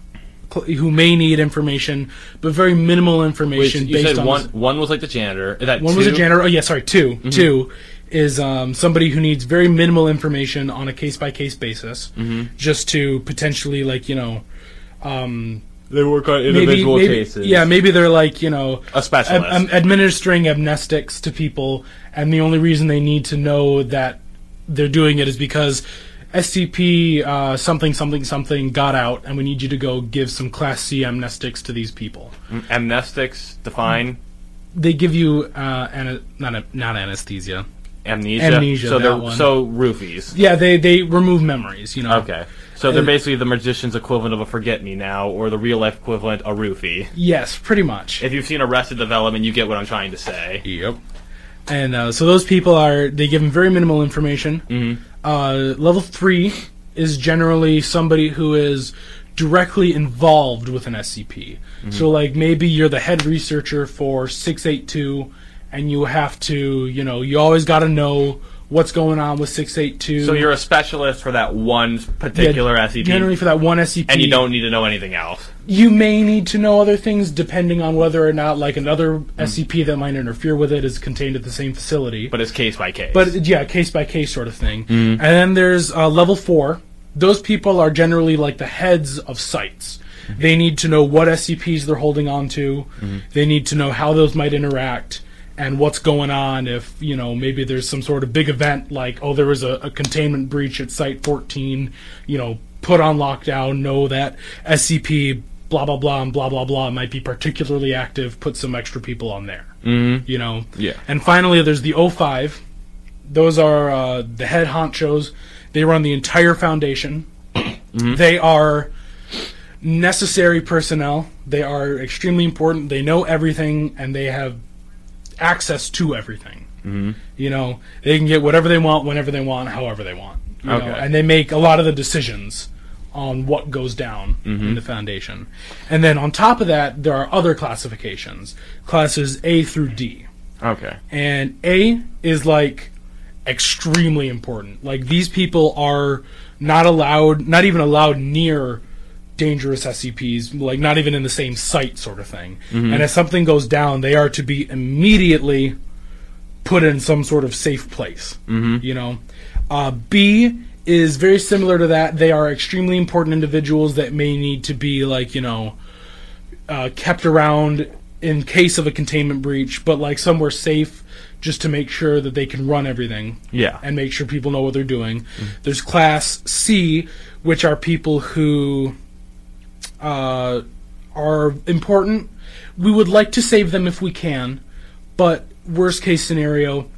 S2: who may need information, but very minimal
S3: Wait,
S2: information
S3: you
S2: based
S3: said
S2: on
S3: one. One was like the janitor. That
S2: one was a janitor. Oh, yeah, sorry, 2
S3: Mm-hmm.
S2: Two is um, somebody who needs very minimal information on a case by case basis,
S3: Mm-hmm.
S2: just to potentially like you know. Um,
S3: They work on individual
S2: maybe-
S3: cases.
S2: Yeah, maybe they're like you know
S3: a specialist.
S2: ad- um, administering amnestics to people, and the only reason they need to know that they're doing it is because SCP uh, something something something got out, and we need you to go give some Class C amnestics to these people.
S3: Amnestics define
S2: They give you uh, ana- not a, not anesthesia.
S3: Amnesia.
S2: Amnesia,
S3: So they're
S2: one.
S3: so roofies.
S2: Yeah, they they remove memories. You know.
S3: Okay. So they're
S2: And-
S3: basically the magician's equivalent of a forget me now, or the real life equivalent a roofie.
S2: Yes, pretty much.
S3: If you've seen Arrested Development, you get what I'm trying to say.
S2: Yep. And uh, so those people are they give them very minimal information.
S3: Mhm.
S2: Uh, level three is generally somebody who is directly involved with an SCP. So like maybe you're the head researcher for six eight two, and you have to you know you always got to know what's going on with six eight two.
S3: So you're a specialist for that one particular SCP,
S2: Generally for that one SCP,
S3: and you don't need to know anything else.
S2: you may need to know other things depending on whether or not like another hmm. SCP that might interfere with it is contained at the same facility.
S3: But it's case by case.
S2: But yeah, case by case sort of thing. Hmm. And then there's uh, level four. Those people are generally like the heads of sites. Hmm. They need to know what SCPs they're holding on to. They need to know how those might interact and what's going on if, you know, maybe there's some sort of big event like, oh, there was a, a containment breach at Site 14, you know, put on lockdown, know that SCP blah, blah, blah, and blah, blah, blah might be particularly active, put some extra people on there.
S3: Mhm.
S2: You know?
S3: Yeah.
S2: And finally, there's the O5. Those are uh, the head honchos. They run the entire foundation. They are necessary personnel. They are extremely important. They know everything, and they have access to everything. Mm-hmm. You know, they can get whatever they want, whenever they want, however they want.
S3: Okay.
S2: know, and they make a lot of the decisions on what goes down in the foundation. And then on top of that, there are other classifications, classes A through D
S3: okay.
S2: and A is like extremely important. Like these people are not allowed, not even allowed near dangerous SCPs, like not even in the same site, sort of thing. And if something goes down, they are to be immediately put in some sort of safe place. Mm-hmm. You know, uh, B is very similar to that. They are extremely important individuals that may need to be like you know uh, kept around in case of a containment breach, but like somewhere safe just to make sure that they can run everything.
S3: Yeah.
S2: And make sure people know what they're doing. There's class C, which are people who uh, are important. We would like to save them if we can, but worst case scenario,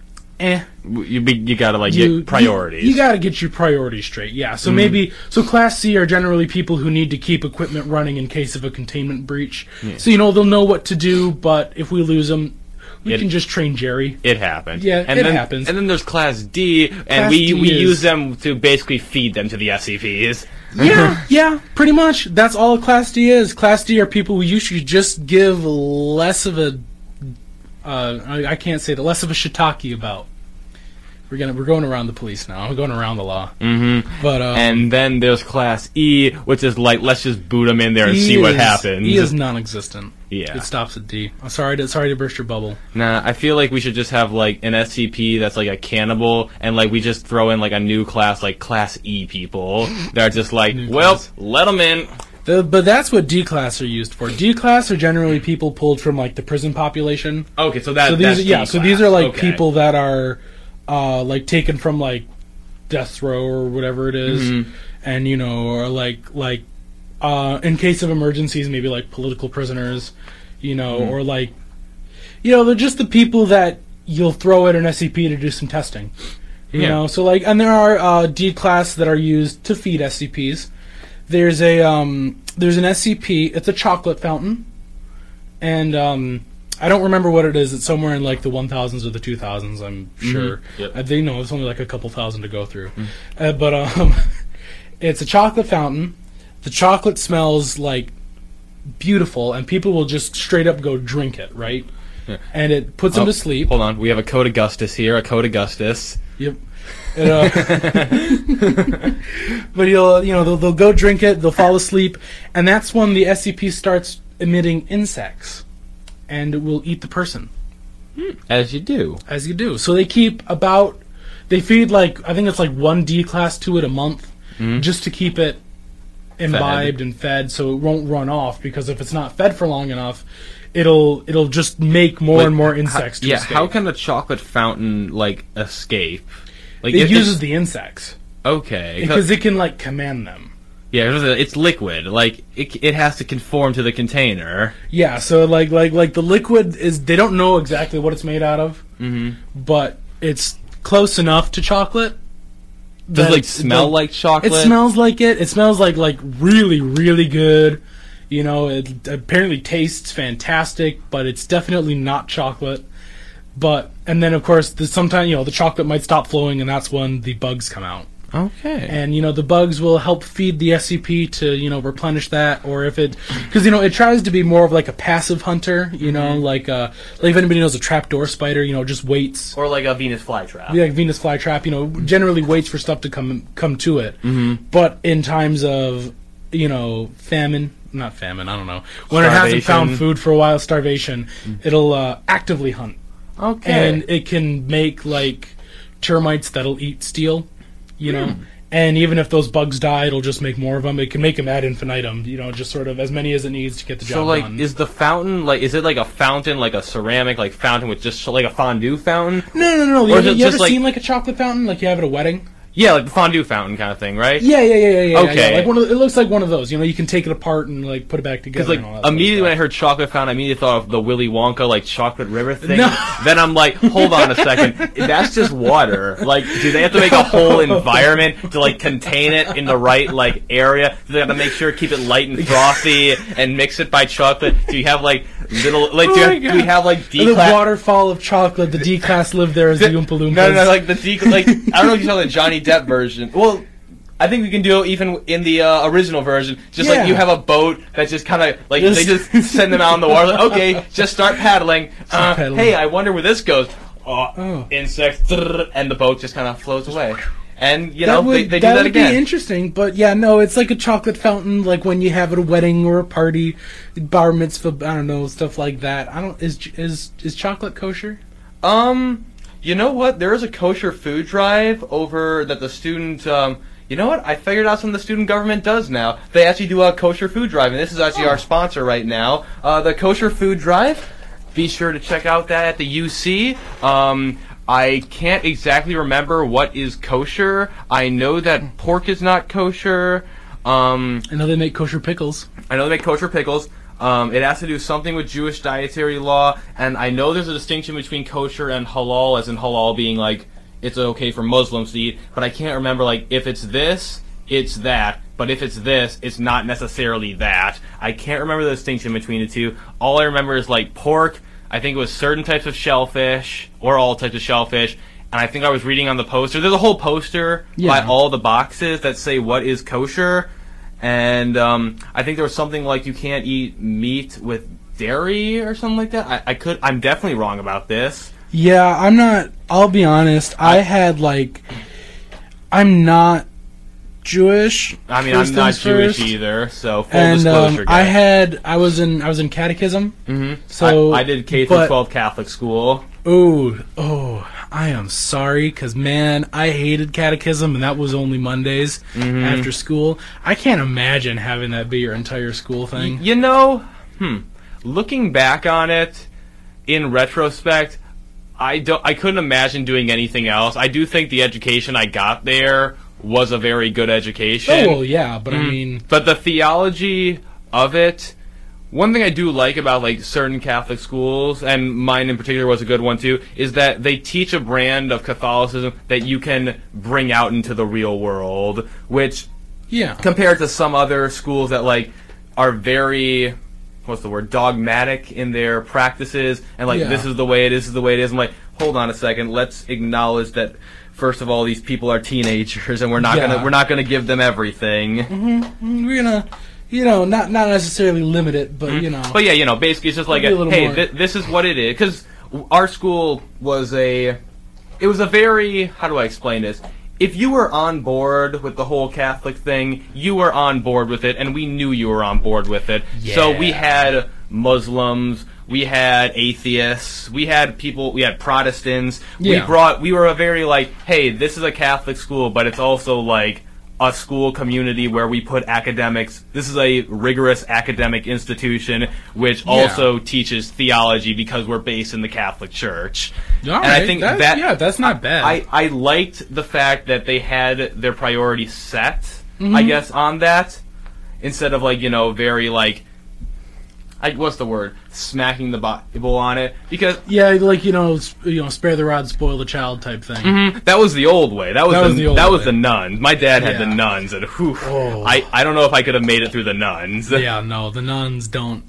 S2: eh.
S3: You be, you gotta like
S2: You,
S3: get priorities.
S2: You, got to get your priorities straight. Yeah. So maybe so class C are generally people who need to keep equipment running in case of a containment breach. So you know they'll know what to do, but if we lose them, we
S3: It-
S2: can just train Jerry.
S3: it happens.
S2: Yeah,
S3: and
S2: it
S3: then,
S2: happens.
S3: And then there's Class D, and
S2: Class
S3: we
S2: D
S3: we
S2: is-
S3: use them to basically feed them to the SCPs.
S2: yeah, (laughs) yeah, pretty much. That's all Class D is. Class D are people you should just give less of a, uh, I, I can't say the less of a shiitake about. We're gonna we're going around the police now. We're going around the law. Mm-hmm. But uh,
S3: And then there's Class E, which is like let's just boot them in there and
S2: E
S3: see what happens.
S2: E is non-existent.
S3: Yeah.
S2: it stops at D. I'm sorry to sorry to burst your bubble.
S3: Nah, I feel like we should just have like an SCP that's like a cannibal, and like we just throw in like a new class, like Class E people. (laughs) that are just like, well,
S2: class.
S3: let them in.
S2: The, but that's what D class are used for. D class are generally people pulled from like the prison population.
S3: Okay, so that
S2: So these,
S3: that's
S2: yeah,
S3: D
S2: so these are like
S3: Okay.
S2: people that are uh, like taken from like death row or whatever it is.
S3: Mm-hmm.
S2: and you know, or like like uh, in case of emergencies, maybe like political prisoners, you know,
S3: Mm-hmm.
S2: or like you know, they're just the people that you'll throw at an SCP to do some testing. You
S3: Yeah.
S2: know, so like, and there are uh, D class that are used to feed SCPs. There's a um, there's an SCP. It's a chocolate fountain, and um, I don't remember what it is. It's somewhere in like the 1000s or the 2000s. I'm sure.
S3: Yep.
S2: I think no, it's only like a couple thousand to go through. Uh, but um, (laughs) it's a chocolate fountain. The chocolate smells like beautiful, and people will just straight up go drink it, right? Yeah. And it puts them
S3: Oh,
S2: to sleep.
S3: Hold on, we have a Code Augustus here. A Code Augustus.
S2: Yep. And, uh, (laughs) but you'll, you know, they'll, they'll go drink it, they'll fall asleep, and that's when the SCP starts emitting insects, and it will eat the person
S3: As you do.
S2: as you do. So they keep about, they feed like I think it's like one D class to it a month, mm-hmm. just to keep it imbibed and fed, so it won't run off. Because if it's not fed for long enough, it'll it'll just make more and more insects. to
S3: yeah,
S2: escape.
S3: how can a chocolate fountain like escape? Like
S2: it uses the insects
S3: okay
S2: because it can like command them.
S3: Yeah, it's- liquid. Like it, it has to conform to the container.
S2: Yeah, so like like like the liquid is they don't know exactly what it's made out of, mm-hmm. but it's close enough to chocolate.
S3: Does it like smell
S2: the-
S3: like chocolate?
S2: It smells like it. It smells like like really really good. You know, it apparently tastes fantastic, but it's definitely not chocolate. But and then of course the sometimes you know the chocolate might stop flowing, and that's when the bugs come out.
S3: Okay.
S2: and you know the bugs will help feed the SCP to you know replenish that, or if it because you know it tries to be more of like a passive hunter, you know, like uh, like if anybody knows a trapdoor spider, you know, just waits.
S3: or like a Venus flytrap.
S2: Like Venus flytrap, you know, generally waits for stuff to come come to it. Mm-hmm. But in times of you know famine, not famine, I don't know, when it hasn't found food for a while, starvation, it'll uh, actively hunt
S3: Okay.
S2: and it can make like termites that'll eat steel, you know.
S3: Hmm.
S2: And even if those bugs die, it'll just make more of them. It can make them ad infinitum, you know, just sort of as many as it needs to get the job done.
S3: so like,
S2: done.
S3: is the fountain like? Is it like a fountain, like a ceramic like fountain with just like a fondue fountain?
S2: no, no, no. You,
S3: or
S2: ever,
S3: is it
S2: you
S3: just
S2: ever
S3: like-
S2: seen like a chocolate fountain, like you have at a wedding?
S3: Yeah, like the fondue fountain kind of thing, right?
S2: Yeah, yeah, yeah, yeah, yeah.
S3: Okay.
S2: Yeah. Like one of the, it looks like one of those. You know, you can take it apart and like put it back together.
S3: Because like
S2: and all that sort of
S3: immediately when I heard chocolate fountain, I immediately thought of the Willy Wonka like chocolate river thing.
S2: No. (laughs)
S3: Then I'm like, hold on a second, that's just water. Like, do they have to make a whole environment to like contain it in the right like area? Do they have to make sure keep it light and frothy and mix it by chocolate? Do you have like little like
S2: Oh
S3: you have, we have like
S2: the
S3: D class?
S2: waterfall of chocolate. The D class live there as the Oompa Loompas.
S3: No, no, no, like the D. Like I don't know if you saw the Johnny Depp version. Well, I think we can do it even in the uh, original version. Just
S2: Yeah.
S3: like you have a boat that just kind of like
S2: Just-
S3: they just send them out in the water. Like, okay, (laughs) just start paddling. Uh,
S2: paddling.
S3: Hey, I wonder where this goes. Oh,
S2: Oh.
S3: insects, and the boat just kind of floats away. And you
S2: that
S3: know
S2: would,
S3: they, they do that
S2: would
S3: again.
S2: be interesting, but yeah, no, it's like a chocolate fountain, like when you have at a wedding or a party, bar mitzvah, I don't know, stuff like that. I don't is is is chocolate kosher?
S3: Um, you know what? There is a kosher food drive over that the student. Um, you know what? I figured out something the student government does now. They actually do a kosher food drive, and this is actually
S2: Oh.
S3: our sponsor right now. Uh, the kosher food drive. Be sure to check out that at the UC. Um, I can't exactly remember what is kosher. I know that pork is not kosher. Um,
S2: I know they make kosher pickles.
S3: I know they make kosher pickles. Um, it has to do something with Jewish dietary law, and I know there's a distinction between kosher and halal, as in halal being like it's okay for Muslims to eat. But I can't remember like if it's this, it's that. But if it's this, it's not necessarily that. I can't remember the distinction between the two. All I remember is like pork. I think it was certain types of shellfish, or all types of shellfish. And I think I was reading on the poster. There's a whole poster by all the boxes that say what is kosher and um, I think there was something like you can't eat meat with dairy or something like that. I, I could. I'm definitely wrong about this.
S2: Yeah, I'm not. I'll be honest. I had like, I'm not Jewish.
S3: I mean, I'm not Jewish either, so full
S2: And
S3: disclosure,
S2: um, I had, I was in, I was in catechism.
S3: Mhm.
S2: So
S3: I, I did K through 12 Catholic school.
S2: Oh, oh, I am sorry, cause man, I hated catechism, and that was only Mondays
S3: Mm-hmm.
S2: after school. I can't imagine having that be your entire school thing.
S3: you know, hmm. Looking back on it, in retrospect, I don't. I couldn't imagine doing anything else. I do think the education I got there was a very good education.
S2: Oh, well, yeah, but I
S3: Mm.
S2: mean,
S3: But the theology of it, one thing I do like about like certain Catholic schools, and mine in particular was a good one too, is that they teach a brand of Catholicism that you can bring out into the real world, which
S2: yeah,
S3: compared to some other schools that like are very what's the word dogmatic in their practices and like
S2: Yeah.
S3: this is the way it is, this is the way it is. I'm like, hold on a second, let's acknowledge that first of all these people are teenagers and we're not
S2: Yeah.
S3: gonna we're not gonna give them everything.
S2: we're gonna, you know, not not necessarily limit it, but you know,
S3: Mm-hmm. But yeah, you know, basically it's just like,
S2: a
S3: a, hey, th- this is what it is. Because our school was a, it was a very, how do I explain this? If you were on board with the whole Catholic thing, you were on board with it, and we knew you were on board with it. So we had Muslims, we had atheists, we had people, we had Protestants. We brought, we were a very like, hey, this is a Catholic school, but it's also like, a school community where we put academics. This is a rigorous academic institution which
S2: Yeah.
S3: also teaches theology because we're based in the Catholic Church.
S2: All
S3: and I think
S2: that's-
S3: that
S2: yeah, that's not bad.
S3: I, I liked the fact that they had their priorities set,
S2: Mm-hmm.
S3: I guess, on that instead of like you know very like. I, what's the word? Smacking the Bible on it because
S2: yeah, like you know, you know, spare the rod, spoil the child type thing.
S3: Mhm. That was the old way. That was,
S2: That
S3: the,
S2: was the old
S3: that was the nuns. My dad had the nuns, and whew,
S2: Oh.
S3: I I don't know if I could have made it through the nuns.
S2: Yeah, no, the nuns don't.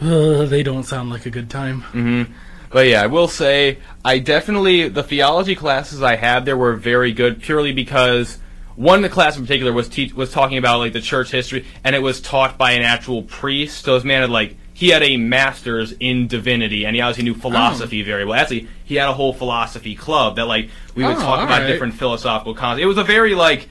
S2: Uh, they don't sound like a good time.
S3: Mm-hmm. But yeah, I will say I definitely the theology classes I had there were very good purely because one class in particular was teach was talking about like the church history and it was taught by an actual priest. So this man had like he had a master's in divinity and he obviously knew oh. philosophy very well. Actually, he had a whole philosophy club that like we would
S2: Oh,
S3: talk about
S2: alright.
S3: different philosophical concepts. It was a very like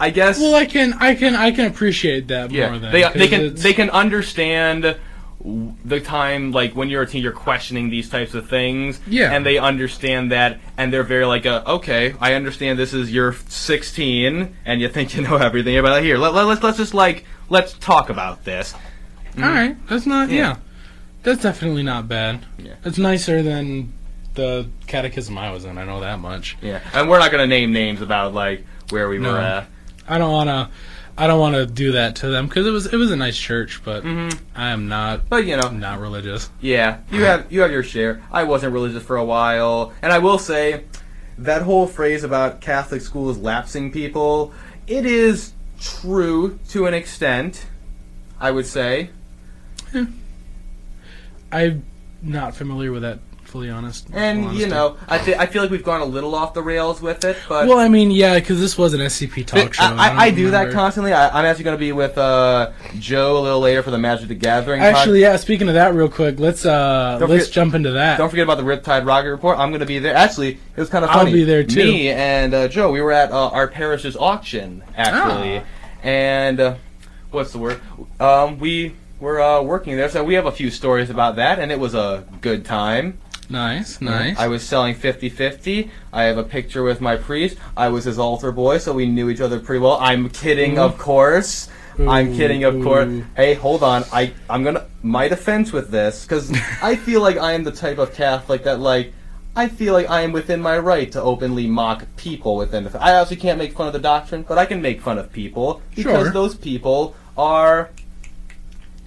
S3: I guess
S2: Well, I can, I can, I can appreciate that
S3: yeah,
S2: more. Than,
S3: they they can
S2: it's-
S3: they can understand the time like when you're a teen, you're questioning these types of things.
S2: Yeah.
S3: and they understand that, and they're very like, uh, okay, I understand this is you're 16 and you think you know (laughs) everything, but here let, let, let's let's just like let's talk about this.
S2: All right, that's not. Yeah.
S3: Yeah.
S2: that's definitely not bad.
S3: Yeah.
S2: It's nicer than the catechism I was in. I know that much.
S3: Yeah, and we're not gonna name names about like where we
S2: No.
S3: were at.
S2: I don't want to. I don't want to do that to them because it was it was a nice church, but
S3: Mhm.
S2: I am not
S3: But you know,
S2: not religious.
S3: Yeah, you have you have your share. I wasn't religious for a while, and I will say that whole phrase about Catholic schools lapsing people, it is true to an extent. I would say.
S2: I'm not familiar with that. Fully honest.
S3: And
S2: honesty.
S3: you know, I th- I feel like we've gone a little off the rails with it, but
S2: Well, I mean, yeah, because this was an SCP talk show.
S3: I, I, I do that constantly. I, I'm actually going to be with uh, Joe a little later for the Magic the Gathering. pod-
S2: Actually, yeah. Speaking of that, real quick, let's uh
S3: Don't
S2: let's
S3: forget-
S2: jump into that.
S3: Don't forget about the Riptide Rocket Report. I'm going to be there. Actually, it was kind of funny.
S2: I'll be there, too.
S3: Me and uh, Joe, we were at uh, our parish's auction actually,
S2: Ah.
S3: and uh, what's the word? Um, we were uh, working there, so we have a few stories about that, and it was a good time.
S2: Nice, nice.
S3: I was selling 50-50. I have a picture with my priest. I was his altar boy, so we knew each other pretty well. I'm kidding, of mm-hmm. course. I'm mm-hmm. kidding, of course. Hey, hold on. I I'm gonna my defense with this because (laughs) I feel like I am the type of Catholic that like. I feel like I am within my right to openly mock people within the. I obviously can't make fun of the doctrine, but I can make fun of people because
S2: Sure.
S3: those people are.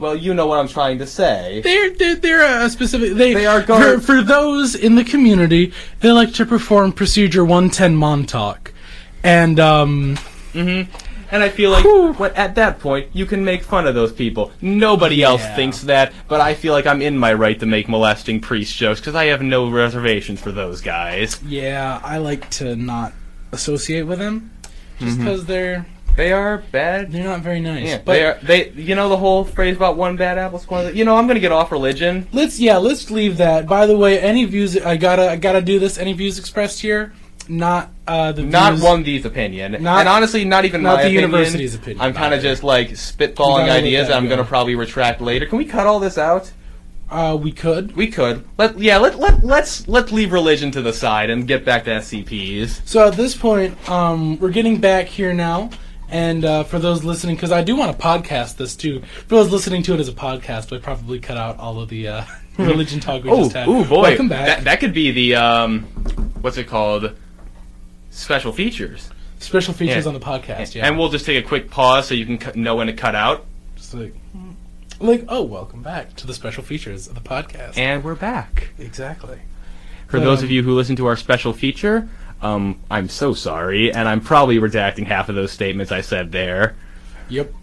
S3: Well, you know what I'm trying to say.
S2: They're, they're they're a specific. They
S3: They are
S2: for, for those in the community. They like to perform procedure one ten Montauk, and um, Mhm.
S3: And I feel like
S2: Whew.
S3: when, at that point, you can make fun of those people. Nobody else thinks that, but I feel like I'm in my right to make molesting priest jokes because I have no reservations for those guys.
S2: yeah, I like to not associate with them, just
S3: Mm-hmm.
S2: because they're
S3: They are bad.
S2: they're not very nice.
S3: Yeah,
S2: but
S3: they are. They, you know, the whole phrase about one bad apple spoils. You know, I'm gonna get off religion.
S2: let's yeah, let's leave that. By the way, any views I gotta I gotta do this. Any views expressed here, not uh the
S3: Not
S2: views,
S3: one Th's opinion,
S2: Not-
S3: and honestly, not even
S2: not
S3: my
S2: the
S3: opinion.
S2: university's opinion,
S3: I'm kind of just like spitballing ideas
S2: that
S3: I'm
S2: go.
S3: gonna probably retract later. Can we cut all this out?
S2: Uh, we could.
S3: We could. Let yeah. Let let let's let's leave religion to the side and get back to SCPs.
S2: So at this point, um, we're getting back here now, and uh, for those listening, because I do want to podcast this too. For those listening to it as a podcast, I probably cut out all of the uh, (laughs) religion talk we
S3: Oh,
S2: just had.
S3: ooh, boy!
S2: welcome back.
S3: That, that could be the um, what's it called? Special features.
S2: Special features
S3: Yeah.
S2: on the podcast. Yeah,
S3: And we'll just take a quick pause so you can cut, know when to cut out.
S2: Just like, like, oh, welcome back to the special features of the podcast.
S3: And we're back.
S2: exactly.
S3: For
S2: But,
S3: those
S2: um,
S3: of you who listen to our special feature, um, I'm so sorry, and I'm probably redacting half of those statements I said there.
S2: Yep.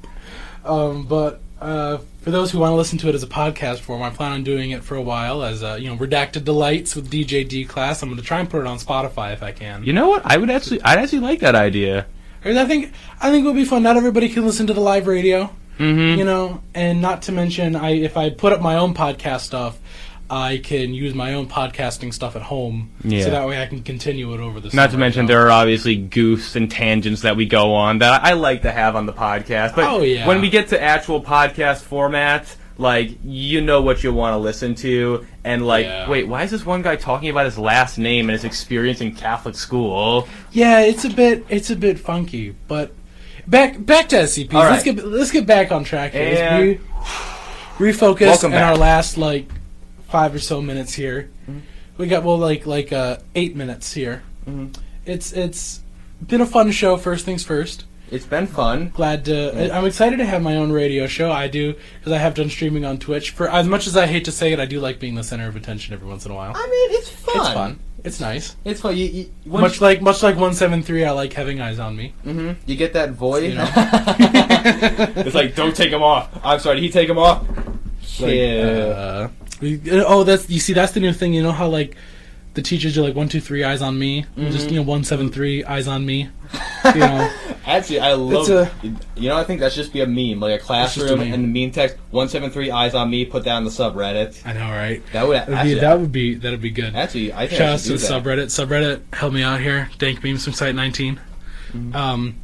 S2: Um, but uh, for those who want to listen to it as a podcast form, I plan on doing it for a while as uh, you know, redacted delights with DJ D class. I'm going to try and put it on Spotify if I can.
S3: You know what? I would actually, I'd actually like that idea.
S2: I think I think it would be fun. Not everybody can listen to the live radio,
S3: Mm-hmm.
S2: you know, and not to mention, I if I put up my own podcast stuff, I can use my own podcasting stuff at home,
S3: Yeah.
S2: so that way I can continue it over the.
S3: Not to mention there are obviously goofs and tangents that we go on that I like to have on the podcast. But
S2: Oh, yeah.
S3: when we get to actual podcast format, like you know what you want to listen to, and like,
S2: Yeah.
S3: wait, why is this one guy talking about his last name and his experience in Catholic school?
S2: Yeah, it's a bit it's a bit funky, but back back to SCPs.
S3: All
S2: Let's get let's get back on track here.
S3: And-
S2: re- (sighs) refocus
S3: Welcome
S2: in
S3: back.
S2: our last like five or so minutes here.
S3: Mm-hmm.
S2: We got well like like uh, eight minutes here.
S3: Mm-hmm.
S2: It's it's been a fun show. First things first.
S3: It's been fun.
S2: Glad to. I'm excited to have my own radio show. I do because I have done streaming on Twitch. For as much as I hate to say it, I do like being the center of attention every once in a while.
S3: I mean, it's fun.
S2: It's fun. It's nice.
S3: It's fun. You, you,
S2: Much like much like 173, I like having eyes on me.
S3: Mm-hmm. you get that void.
S2: You know? (laughs)
S3: it's like, don't take him off. I'm sorry. Did he take him off?
S2: Like, uh, we- oh, that's you see, that's the new thing. You know how like the teachers are like one, two, three, eyes on me. Just you know, one, seven, three, eyes on me. (laughs) You know,
S3: Actually, I love.
S2: a-
S3: you know, I think that should just be a meme, like a
S2: just a
S3: classroom
S2: meme.
S3: and the meme text one seven three eyes on me. Put that on the subreddit.
S2: I know, right?
S3: That would
S2: That'd be, that would be that'd be good.
S3: actually I think
S2: Shout
S3: I
S2: out
S3: should
S2: to the
S3: do that.
S2: subreddit. Subreddit, help me out here. Dank memes from Site 19.
S3: Mm-hmm.
S2: Um,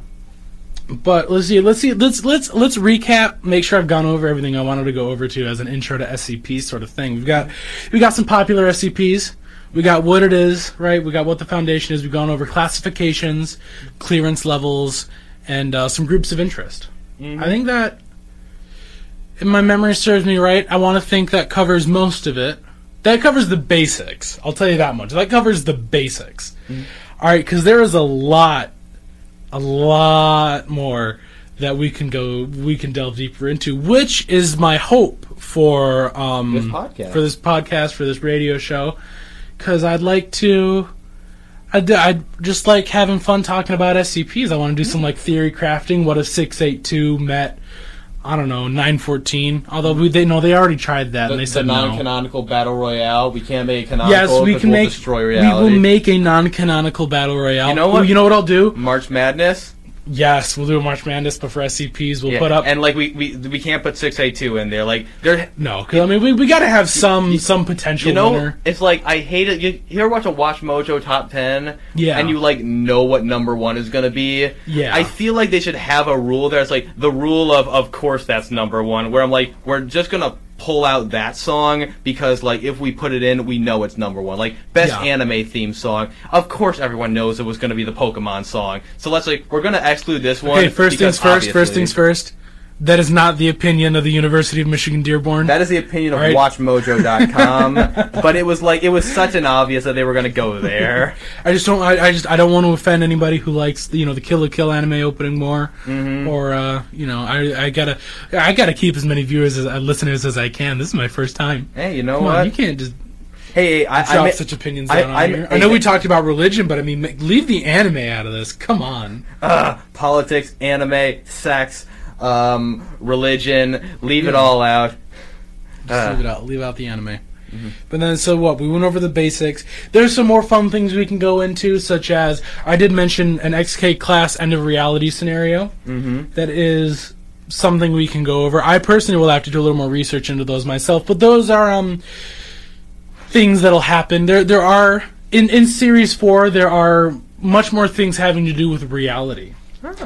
S2: but let's see. Let's see. Let's let's let's recap. Make sure I've gone over everything I wanted to go over to as an intro to SCP sort of thing. We've got we got some popular SCPs. We got what it is, right? We got what the foundation is. We've gone over classifications, clearance levels, and uh, some groups of interest.
S3: Mm-hmm.
S2: I think that, if my memory serves me right, I want to think that covers most of it. That covers the basics. I'll tell you that much. That covers the basics. All right, because there is a lot, a lot more that we can go, we can delve deeper into, which is my hope for um
S3: This podcast.
S2: for this podcast, for this radio show, because I'd like to. I'd, I'd just like having fun talking about SCPs. I want to do some like theory crafting. What if six eight two met? I don't know nine fourteen. Although we they know they already tried that
S3: The,
S2: and they said no.
S3: non-canonical battle royale. We can't make it canonical.
S2: Yes, we can
S3: we'll
S2: make.
S3: destroy
S2: We will make a non-canonical battle royale.
S3: You know what?
S2: You know what I'll do?
S3: March Madness.
S2: Yes, we'll do a March Madness, but for SCPs, we'll
S3: Yeah,
S2: put up.
S3: and like we, we we can't put six eight two in there. Like there,
S2: no, because I mean we, we got to have some some potential
S3: you know,
S2: winner.
S3: it's like I hate it. You, you ever watch a Watch Mojo top ten?
S2: Yeah.
S3: And you like know what number one is gonna be.
S2: Yeah.
S3: I feel like they should have a rule that's like the rule of of course that's number one. Where I'm like we're just gonna pull out that song because like if we put it in, we know it's number one. Like best
S2: Yeah.
S3: anime theme song. Of course, everyone knows it was going to be the Pokemon song. So let's like we're going to exclude this one.
S2: Okay, first things first. First things first. That is not the opinion of the University of Michigan Dearborn.
S3: That is the opinion of
S2: Right.
S3: WatchMojo.com, (laughs) but it was like it was such an obvious that they were going to go there. (laughs)
S2: I just don't. I, I just. I don't want to offend anybody who likes you know the Kill la Kill anime opening more,
S3: Mm-hmm.
S2: or uh, you know I I gotta I gotta keep as many viewers as uh, listeners as I can. This is my first time.
S3: Hey, you know
S2: Come
S3: what?
S2: on, you can't just
S3: hey, I, I
S2: drop
S3: ma-
S2: such opinions
S3: I-
S2: down on
S3: I'm-
S2: here. I
S3: hey,
S2: know we talked about religion, but I mean, leave the anime out of this. Come on.
S3: uh, politics, anime, sex, um, religion, leave it all out.
S2: Just
S3: Uh.
S2: leave it out. Leave out the anime. But then, so what? We went over the basics. There's some more fun things we can go into, such as I did mention an XK class end of reality scenario.
S3: Mm-hmm.
S2: That is something we can go over. I personally will have to do a little more research into those myself, but those are um things that'll happen. There, there are in in series four. There are much more things having to do with reality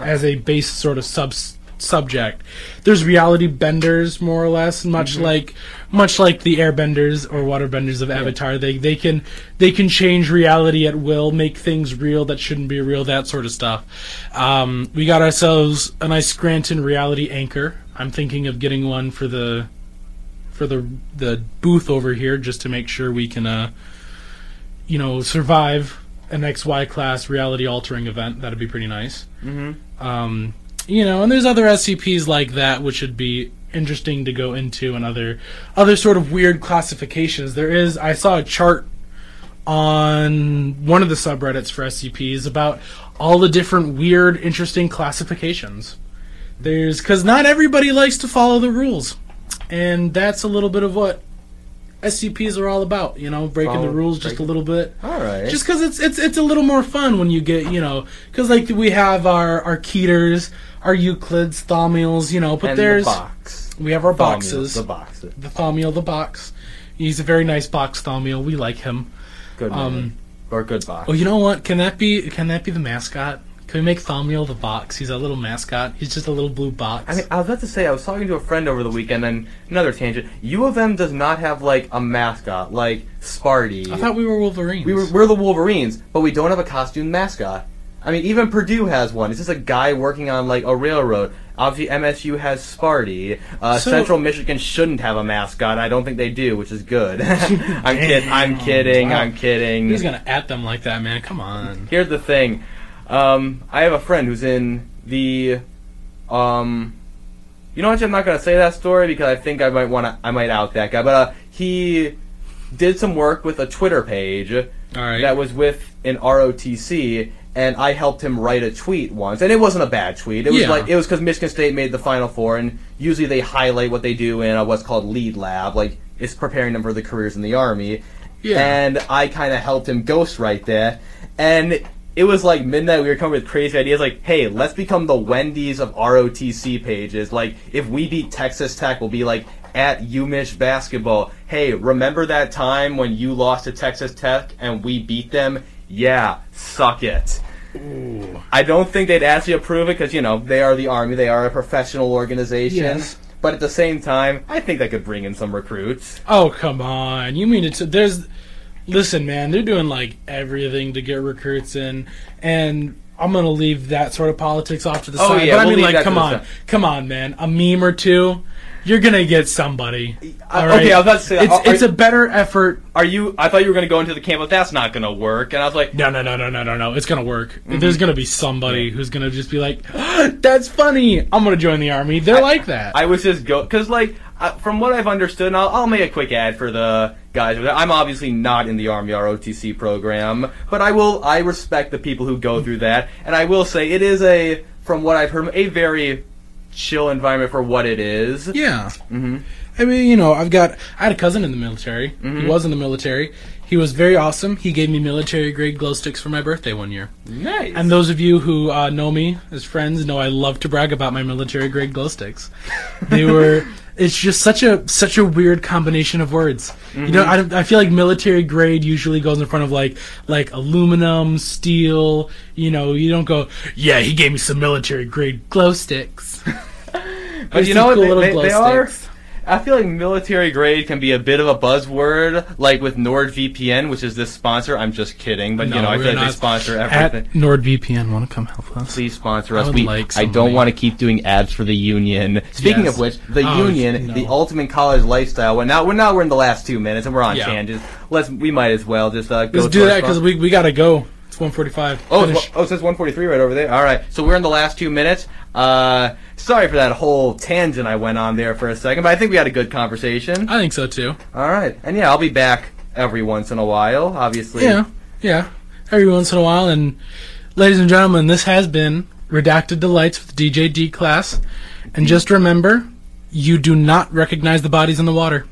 S2: as a base sort of sub subject. There's reality benders, more or less, much like much like the airbenders or waterbenders of Avatar. They they can they can change reality at will, make things real that shouldn't be real, that sort of stuff. Um, we got ourselves a nice Scranton reality anchor. I'm thinking of getting one for the for the the booth over here just to make sure we can uh you know survive an XY class reality altering event. That'd be pretty nice.
S3: Mm-hmm.
S2: Um, you know, and there's other SCPs like that which would be interesting to go into, and other other sort of weird classifications. There is. I saw a chart on one of the subreddits for SCPs about all the different weird, interesting classifications. There's because not everybody likes to follow the rules, and that's a little bit of what SCPs are all about. You know, breaking
S3: Follow-
S2: the rules just a little bit
S3: All right.
S2: just because it's it's it's a little more fun when you get you know because like we have our our Keters, our Euclids, Thaumiels, you know, but
S3: and
S2: there's
S3: the box.
S2: we have our
S3: Thaumiel,
S2: boxes.
S3: The boxes.
S2: The Thaumiel, the box. He's a very nice box Thaumiel. We like him.
S3: Good
S2: Um.
S3: Or good box.
S2: Oh, you know what? Can that be can that be the mascot? Can we make Thaumiel the box? He's a little mascot. He's just a little blue box.
S3: I mean, I was about to say, I was talking to a friend over the weekend, and another tangent. U of M does not have, like, a mascot, like Sparty.
S2: I thought we were Wolverines.
S3: we were, we're the Wolverines, but we don't have a costume mascot. I mean, even Purdue has one. It's just a guy working on, like, a railroad. Obviously, MSU has Sparty. Uh,
S2: So-
S3: Central Michigan shouldn't have a mascot. I don't think they do, which is good. (laughs) I'm kid. I'm (laughs) kidding.
S2: Wow.
S3: I'm kidding.
S2: He's gonna at them like that, man? Come on.
S3: Here's the thing. Um, I have a friend who's in the, um, you know what? I'm not gonna say that story because I think I might want to. I might out that guy. But uh, he did some work with a Twitter page
S2: right.
S3: that was with an ROTC, and I helped him write a tweet once, and it wasn't a bad tweet. It was
S2: Yeah.
S3: like it was because Michigan State made the Final Four, and usually they highlight what they do in a, what's called lead lab, like it's preparing them for the careers in the army.
S2: Yeah.
S3: And I kind of helped him ghostwrite that, and it was like midnight. We were coming with crazy ideas, like, "Hey, let's become the Wendy's of ROTC pages. Like, if we beat Texas Tech, we'll be like." At UMich basketball. Hey, remember that time when you lost to Texas Tech and we beat them? Yeah, suck it. Ooh. I don't think they'd actually approve it because you know they are the army, they are a professional organization.
S2: Yes.
S3: But at the same time, I think that could bring in some recruits.
S2: Oh come on! You mean it's there's? Listen, man, they're doing like everything to get recruits in, and I'm gonna leave that sort of politics off to the
S3: Oh,
S2: side.
S3: yeah,
S2: but I
S3: we'll
S2: mean, like, come on, come on, man, a meme or two, you're gonna get somebody.
S3: I-
S2: all right?
S3: okay, I was about to say,
S2: it's
S3: are-
S2: it's
S3: are-
S2: a better effort.
S3: Are you? I thought you were going to go into the camp, but that's not going to work. And I was like,
S2: No, no, no, no, no, no, no. It's gonna work. Mm-hmm. There's gonna be somebody who's gonna just be like, (gasps) "That's funny. I'm gonna join the army." They're like that.
S3: I was just go because like uh, from what I've understood, and I'll, I'll make a quick ad for the guys. I'm obviously not in the Army ROTC program, but I will. I respect the people who go through that, and I will say it is a, from what I've heard, a very chill environment for what it is.
S2: Yeah.
S3: hmm
S2: I mean, you know, I've got I had a cousin in the military.
S3: Mm-hmm.
S2: He was in the military. He was very awesome. He gave me military grade glow sticks for my birthday one year.
S3: Nice.
S2: And those of you who uh, know me as friends know I love to brag about my military grade glow sticks. (laughs) They were. It's just such a such a weird combination of words. You know, I, I feel like military grade usually goes in front of like like aluminum, steel. You know, you don't go, yeah, he gave me some military grade glow sticks. (laughs)
S3: but you know what?
S2: Cool
S3: They,
S2: little
S3: they,
S2: glow
S3: they are. I feel like military grade can be a bit of a buzzword, like with NordVPN, which is this sponsor. I'm just kidding, but you know, I feel like they sponsor
S2: At
S3: everything.
S2: NordVPN, want to come help us?
S3: Please sponsor
S2: I
S3: us.
S2: would
S3: We,
S2: like
S3: I don't want to keep doing ads for the union. Speaking
S2: Yes.
S3: of which, the
S2: Oh,
S3: union,
S2: no.
S3: the ultimate college lifestyle. Well, now we're now we're in the last two minutes and we're on
S2: Yeah.
S3: tangents. Let's we might as well just uh, go.
S2: Let's do that because we, we gotta go. It's 145.
S3: Oh,
S2: Finish.
S3: it's, oh, it says 143 right over there. All right, so we're in the last two minutes. Uh, sorry for that whole tangent I went on there for a second, but I think we had a good conversation.
S2: I think so too.
S3: All right, and yeah, I'll be back every once in a while. Obviously,
S2: Yeah, yeah. Every once in a while. And ladies and gentlemen, this has been Redacted Delights with DJ D class. And just remember, you do not recognize the bodies in the water.